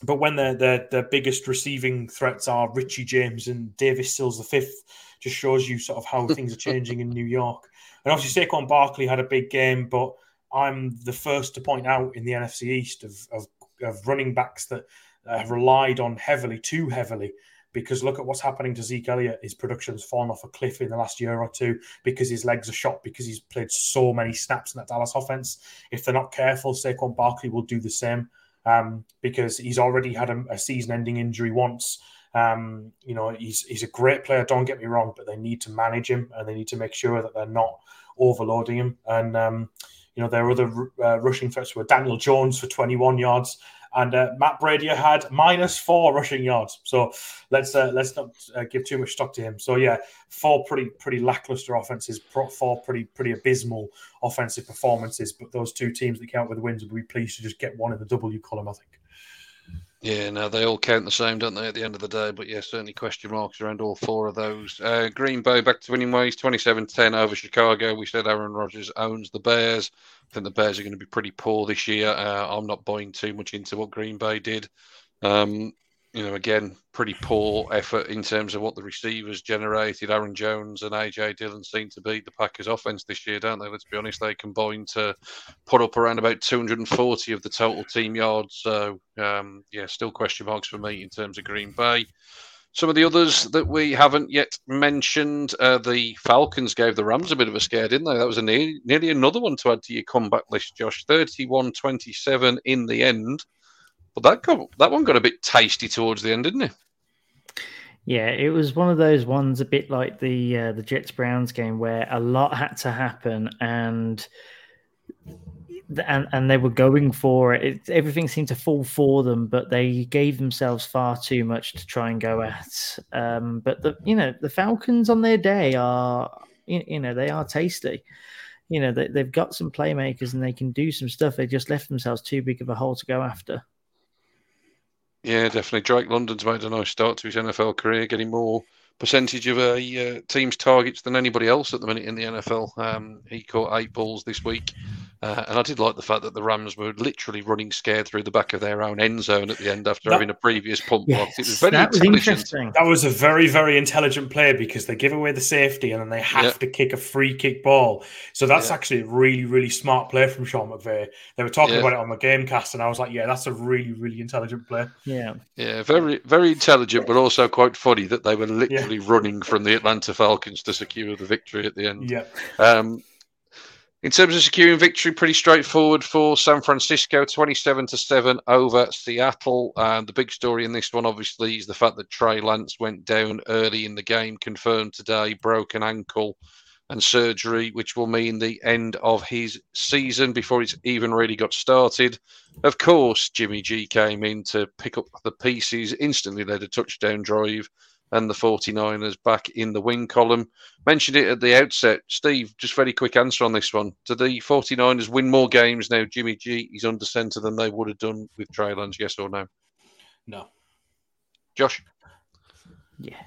C: but when their, their their biggest receiving threats are Richie James and David Sills the fifth, just shows you sort of how *laughs* things are changing in New York. And obviously Saquon Barkley had a big game, but I'm the first to point out in the NFC East of, of, of running backs that have relied on heavily, too heavily. Because look at what's happening to Zeke Elliott. His production's fallen off a cliff in the last year or two because his legs are shot, because he's played so many snaps in that Dallas offense. If they're not careful, Saquon Barkley will do the same um, because he's already had a, a season-ending injury once. Um, you know, he's he's a great player. Don't get me wrong, but they need to manage him and they need to make sure that they're not overloading him. And um, you know, their other uh, rushing threats were Daniel Jones for 21 yards, and uh, Matt Breida had minus four rushing yards. So let's uh, let's not uh, give too much stock to him. So yeah, four pretty pretty lackluster offenses, four pretty pretty abysmal offensive performances. But those two teams that count with wins would be pleased to just get one in the W column. I think.
A: Yeah, no, they all count the same, don't they, at the end of the day? But yeah, certainly question marks around all four of those. Uh, Green Bay back to winning ways, 27 10 over Chicago. We said Aaron Rodgers owns the Bears. I think the Bears are going to be pretty poor this year. Uh, I'm not buying too much into what Green Bay did. Um, you know, again, pretty poor effort in terms of what the receivers generated. Aaron Jones and AJ Dillon seem to beat the Packers' offense this year, don't they? Let's be honest, they combined to put up around about 240 of the total team yards. So, um, yeah, still question marks for me in terms of Green Bay. Some of the others that we haven't yet mentioned, uh, the Falcons gave the Rams a bit of a scare, didn't they? That was a nearly, nearly another one to add to your comeback list, Josh. 31 27 in the end. But that got, that one got a bit tasty towards the end, didn't it?
B: Yeah, it was one of those ones, a bit like the uh, the Jets Browns game, where a lot had to happen, and and and they were going for it. it. Everything seemed to fall for them, but they gave themselves far too much to try and go at. Um, but the you know the Falcons on their day are you, you know they are tasty. You know they, they've got some playmakers and they can do some stuff. They just left themselves too big of a hole to go after.
A: Yeah, definitely. Drake London's made a nice start to his NFL career, getting more percentage of a uh, team's targets than anybody else at the minute in the NFL. Um, he caught eight balls this week. Uh, and I did like the fact that the Rams were literally running scared through the back of their own end zone at the end after that, having a previous punt yes, block. It was very that was interesting.
C: That was a very, very intelligent play because they give away the safety and then they have yep. to kick a free kick ball. So that's yep. actually a really, really smart play from Sean McVay. They were talking yep. about it on the Gamecast, and I was like, yeah, that's a really, really intelligent play.
B: Yeah.
A: Yeah, very, very intelligent, but also quite funny that they were literally yeah. running from the Atlanta Falcons to secure the victory at the end.
C: Yeah.
A: Um, in terms of securing victory, pretty straightforward for San Francisco, 27 to 7 over Seattle. And the big story in this one, obviously, is the fact that Trey Lance went down early in the game, confirmed today, broken ankle and surgery, which will mean the end of his season before it's even really got started. Of course, Jimmy G came in to pick up the pieces, instantly led a touchdown drive and the 49ers back in the win column. Mentioned it at the outset. Steve, just very quick answer on this one. Do the 49ers win more games now? Jimmy G is under centre than they would have done with Trey Lance, yes or no?
C: No.
A: Josh?
B: Yeah.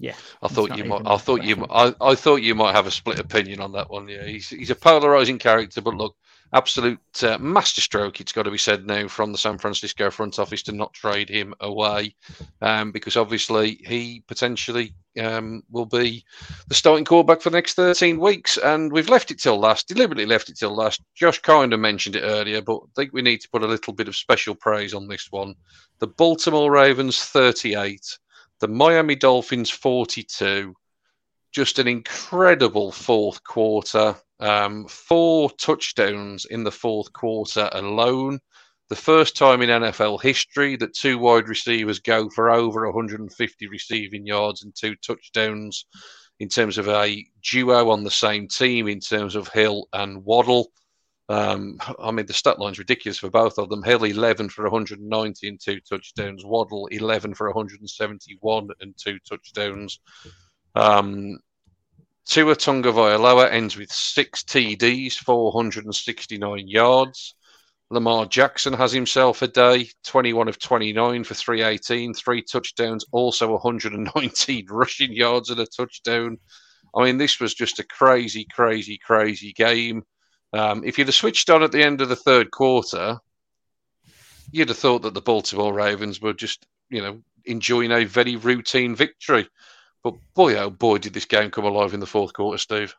B: Yeah,
A: I thought you might. I thought you. I, I thought you might have a split opinion on that one. Yeah, he's he's a polarizing character, but look, absolute uh, masterstroke, it's got to be said now, from the San Francisco front office to not trade him away, um, because obviously he potentially um, will be the starting quarterback for the next 13 weeks. And we've left it till last, deliberately left it till last. Josh kind of mentioned it earlier, but I think we need to put a little bit of special praise on this one. The Baltimore Ravens 38, the Miami Dolphins 42. Just an incredible fourth quarter. Um, four touchdowns in the fourth quarter alone. The first time in NFL history that two wide receivers go for over 150 receiving yards and two touchdowns in terms of a duo on the same team, in terms of Hill and Waddle. Um, I mean, the stat line's ridiculous for both of them. Hill 11 for 190 and two touchdowns. Waddle 11 for 171 and two touchdowns. Um, Tua Tagovailoa ends with six TDs, 469 yards. Lamar Jackson has himself a day, 21 of 29 for 318, three touchdowns, also 119 *laughs* rushing yards and a touchdown. I mean, this was just a crazy, crazy, crazy game. Um, if you'd have switched on at the end of the third quarter, you'd have thought that the Baltimore Ravens were just, you know, enjoying a very routine victory. But boy, oh boy, did this game come alive in the fourth quarter, Steve.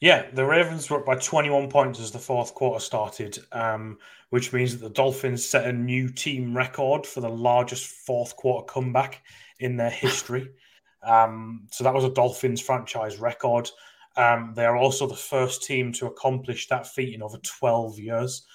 C: Yeah, the Ravens were up by 21 points as the fourth quarter started, um, which means that the Dolphins set a new team record for the largest fourth quarter comeback in their history. *laughs* um, so that was a Dolphins franchise record. Um, they are also the first team to accomplish that feat in over 12 years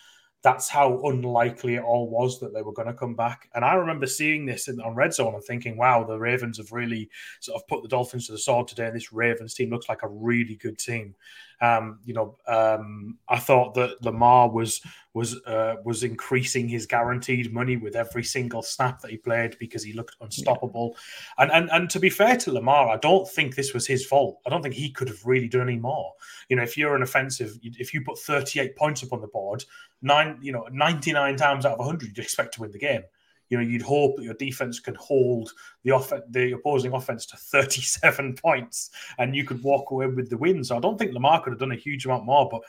C: that's how unlikely it all was that they were going to come back. And I remember seeing this in, on Red Zone and thinking, wow, the Ravens have really sort of put the Dolphins to the sword today. And this Ravens team looks like a really good team. Um, you know, um, I thought that Lamar was was uh, was increasing his guaranteed money with every single snap that he played because he looked unstoppable. Yeah. And, and and to be fair to Lamar, I don't think this was his fault. I don't think he could have really done any more. You know, if you're an offensive, if you put 38 points up on the board, nine, you know, 99 times out of 100, you'd expect to win the game. You know, you'd hope that your defense can hold the off- the opposing offense to 37 *laughs* points and you could walk away with the win. So I don't think Lamar could have done a huge amount more, but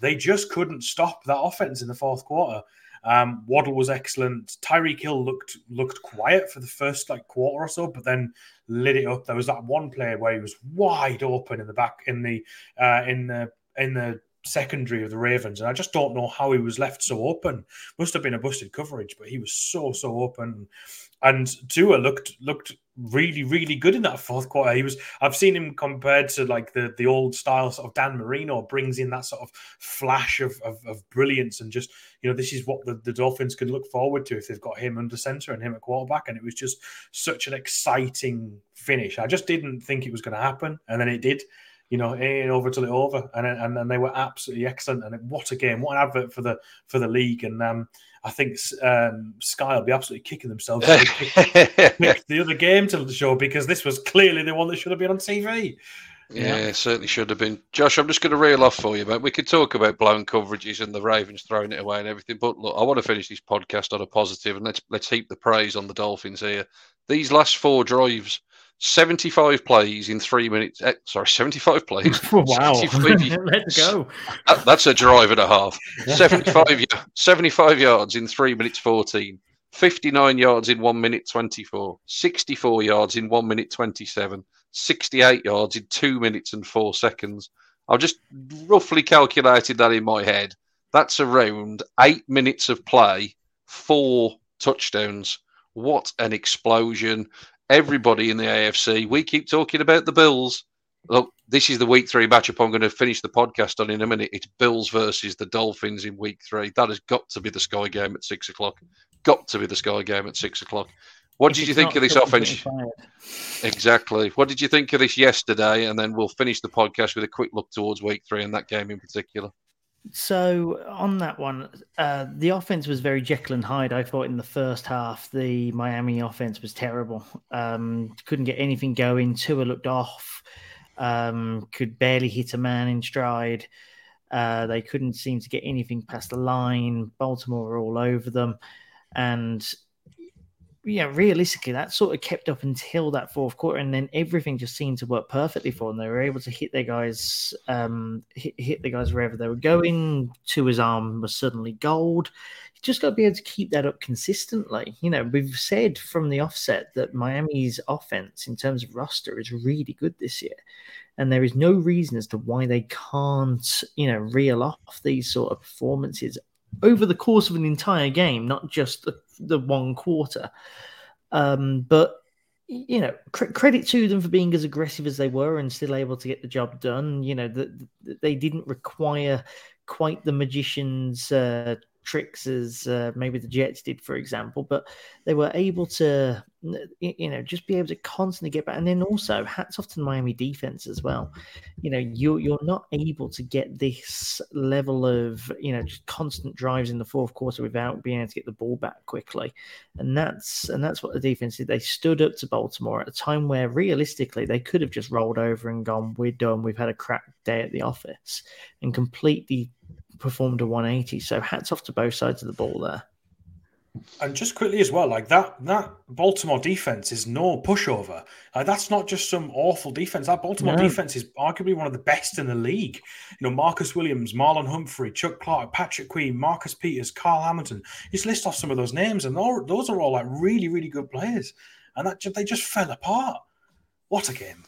C: they just couldn't stop that offense in the fourth quarter. Um, Waddle was excellent. Tyreek Hill looked looked quiet for the first like quarter or so, but then lit it up. There was that one play where he was wide open in the back in the uh, in the in the secondary of the Ravens, and I just don't know how he was left so open. Must have been a busted coverage, but he was so so open. And Tua looked looked really really good in that fourth quarter. He was I've seen him compared to like the the old style sort of Dan Marino brings in that sort of flash of of, of brilliance and just you know this is what the, the Dolphins can look forward to if they've got him under center and him at quarterback. And it was just such an exciting finish. I just didn't think it was going to happen, and then it did you know, ain't over till it over, and and, and they were absolutely excellent. And what a game! What an advert for the for the league. And um, I think um, Sky will be absolutely kicking themselves *laughs* the other game to the show because this was clearly the one that should have been on TV.
A: Yeah, yeah, certainly should have been. Josh, I'm just going to reel off for you, mate. We could talk about blown coverages and the Ravens throwing it away and everything, but look, I want to finish this podcast on a positive, and let's let's heap the praise on the Dolphins here. These last four drives 75 plays in three minutes. Eh, sorry, 75 plays. *laughs*
B: wow. 75, *laughs* Let's go.
A: That, that's a drive and a half. 75, 75 yards in three minutes 14. 59 yards in one minute 24. 64 yards in one minute 27. 68 yards in two minutes and four seconds. I've just roughly calculated that in my head. That's around eight minutes of play, four touchdowns. What an explosion everybody in the AFC. We keep talking about the Bills. Look, this is the week three matchup I'm going to finish the podcast on in a minute. It's Bills versus the Dolphins in week three. That has got to be the Sky game at six o'clock. Got to be the Sky game at six o'clock. What if did you think of this offense? Exactly. What did you think of this yesterday? And then we'll finish the podcast with a quick look towards week three and that game in particular.
B: So on that one, uh, the offense was very Jekyll and Hyde. I thought in the first half, the Miami offense was terrible. Um, couldn't get anything going. Tua looked off. Um, could barely hit a man in stride. Uh, they couldn't seem to get anything past the line. Baltimore were all over them, and yeah, realistically, that sort of kept up until that fourth quarter, and then everything just seemed to work perfectly for them. They were able to hit their guys, um, hit, hit the guys wherever they were going. Tua's arm was suddenly gold. You just got to be able to keep that up consistently. You know, we've said from the offset that Miami's offense, in terms of roster, is really good this year, and there is no reason as to why they can't, you know, reel off these sort of performances over the course of an entire game, not just the, the one quarter. Um, but you know, cr- credit to them for being as aggressive as they were and still able to get the job done. You know, that the, they didn't require quite the magician's uh, tricks as uh, maybe the Jets did, for example, but they were able to, you know, just be able to constantly get back. And then also, hats off to the Miami defense as well. You know, you're you're not able to get this level of you know just constant drives in the fourth quarter without being able to get the ball back quickly, and that's and that's what the defense did. They stood up to Baltimore at a time where realistically they could have just rolled over and gone, "We're done. We've had a crap day at the office," and completely performed a 180. So hats off to both sides of the ball there.
C: And just quickly as well, like that that Baltimore defense is no pushover. Like that's not just some awful defense. That Baltimore no. defense is arguably one of the best in the league. You know, Marcus Williams, Marlon Humphrey, Chuck Clark, Patrick Queen, Marcus Peters, Kyle Hamilton. Just list off some of those names, and all, those are all like really, really good players. And that they just fell apart. What a game!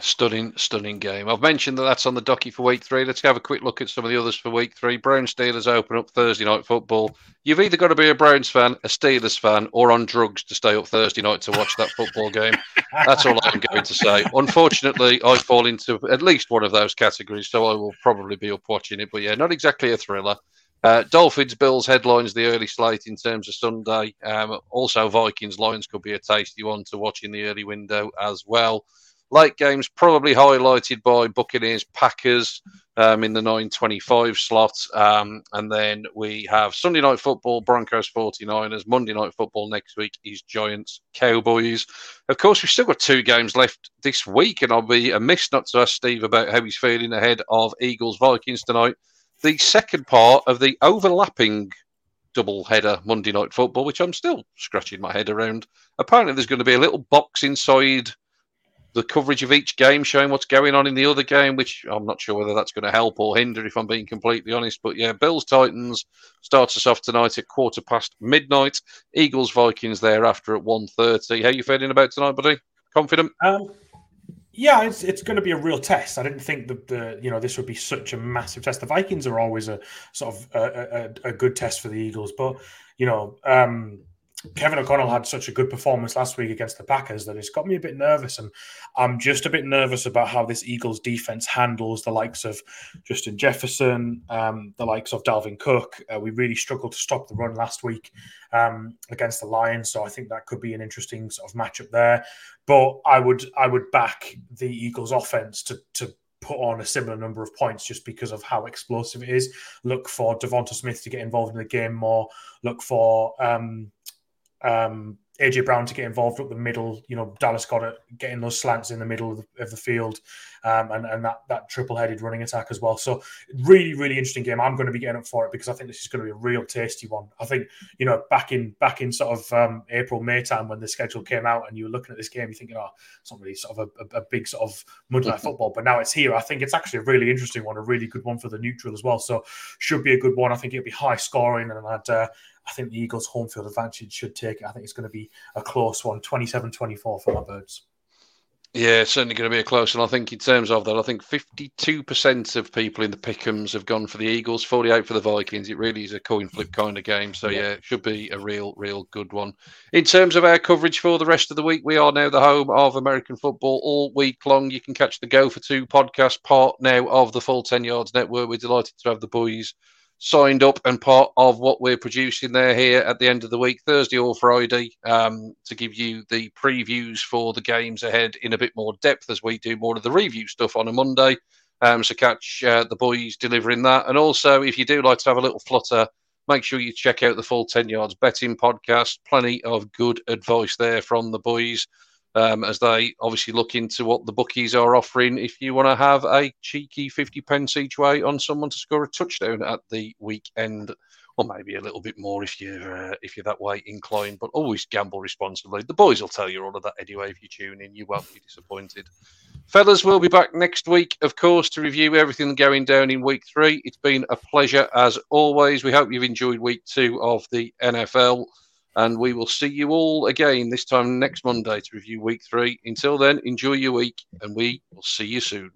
A: Stunning, stunning game. I've mentioned that that's on the docket for week three. Let's have a quick look at some of the others for week three. Browns Steelers open up Thursday night football. You've either got to be a Browns fan, a Steelers fan, or on drugs to stay up Thursday night to watch that football game. That's all I'm going to say. Unfortunately, I fall into at least one of those categories, so I will probably be up watching it. But yeah, not exactly a thriller. Uh, Dolphins Bills headlines the early slate in terms of Sunday. Um, also, Vikings Lions could be a tasty one to watch in the early window as well. Late games probably highlighted by Buccaneers Packers um, in the 9.25 slot. Um, and then we have Sunday night football, Broncos 49ers. Monday night football next week is Giants Cowboys. Of course, we've still got two games left this week, and I'll be amiss not to ask Steve about how he's feeling ahead of Eagles Vikings tonight. The second part of the overlapping double header Monday night football, which I'm still scratching my head around. Apparently, there's going to be a little box inside the coverage of each game, showing what's going on in the other game, which I'm not sure whether that's going to help or hinder, if I'm being completely honest. But yeah, Bills Titans starts us off tonight at quarter past midnight. Eagles Vikings thereafter at 1.30. How are you feeling about tonight, buddy? Confident?
C: Um, yeah, it's it's going to be a real test. I didn't think that the you know this would be such a massive test. The Vikings are always a sort of a, a, a good test for the Eagles, but you know. Um, Kevin O'Connell had such a good performance last week against the Packers that it's got me a bit nervous. And I'm just a bit nervous about how this Eagles defense handles the likes of Justin Jefferson, um, the likes of Dalvin Cook. Uh, we really struggled to stop the run last week um, against the Lions. So I think that could be an interesting sort of matchup there. But I would I would back the Eagles offense to to put on a similar number of points just because of how explosive it is. Look for Devonta Smith to get involved in the game more. Look for um, um, AJ Brown to get involved up the middle. You know, Dallas got it getting those slants in the middle of the, of the field, um, and and that that triple headed running attack as well. So really, really interesting game. I'm going to be getting up for it because I think this is going to be a real tasty one. I think you know back in back in sort of um, April May time when the schedule came out and you were looking at this game, you're thinking, oh, it's not really sort of a, a, a big sort of Monday night football. But now it's here. I think it's actually a really interesting one, a really good one for the neutral as well. So should be a good one. I think it'll be high scoring, and I'd. Uh, I think the Eagles' home field advantage should take it. I think it's going to be a close one, 27 24 for my birds.
A: Yeah, it's certainly going to be a close one. I think in terms of that, I think 52% of people in the Pickums have gone for the Eagles, 48 for the Vikings. It really is a coin flip kind of game. So, yeah, it should be a real, real good one. In terms of our coverage for the rest of the week, we are now the home of American football all week long. You can catch the Go for Two podcast part now of the full 10 Yards Network. We're delighted to have the boys signed up and part of what we're producing there here at the end of the week, Thursday or Friday, um, to give you the previews for the games ahead in a bit more depth as we do more of the review stuff on a Monday. Um, so catch uh, the boys delivering that. And also, if you do like to have a little flutter, make sure you check out the full 10 yards betting podcast. Plenty of good advice there from the boys um, as they obviously look into what the bookies are offering. If you want to have a cheeky 50 pence each way on someone to score a touchdown at the weekend or maybe a little bit more if you're uh, if you're that way inclined but always gamble responsibly. The boys will tell you all of that anyway if you tune in. You won't be disappointed. Fellas we'll be back next week of course to review everything going down in week three. It's been a pleasure as always. We hope you've enjoyed week two of the nfl and we will see you all again this time next Monday to review week three. Until then, enjoy your week, and we will see you soon.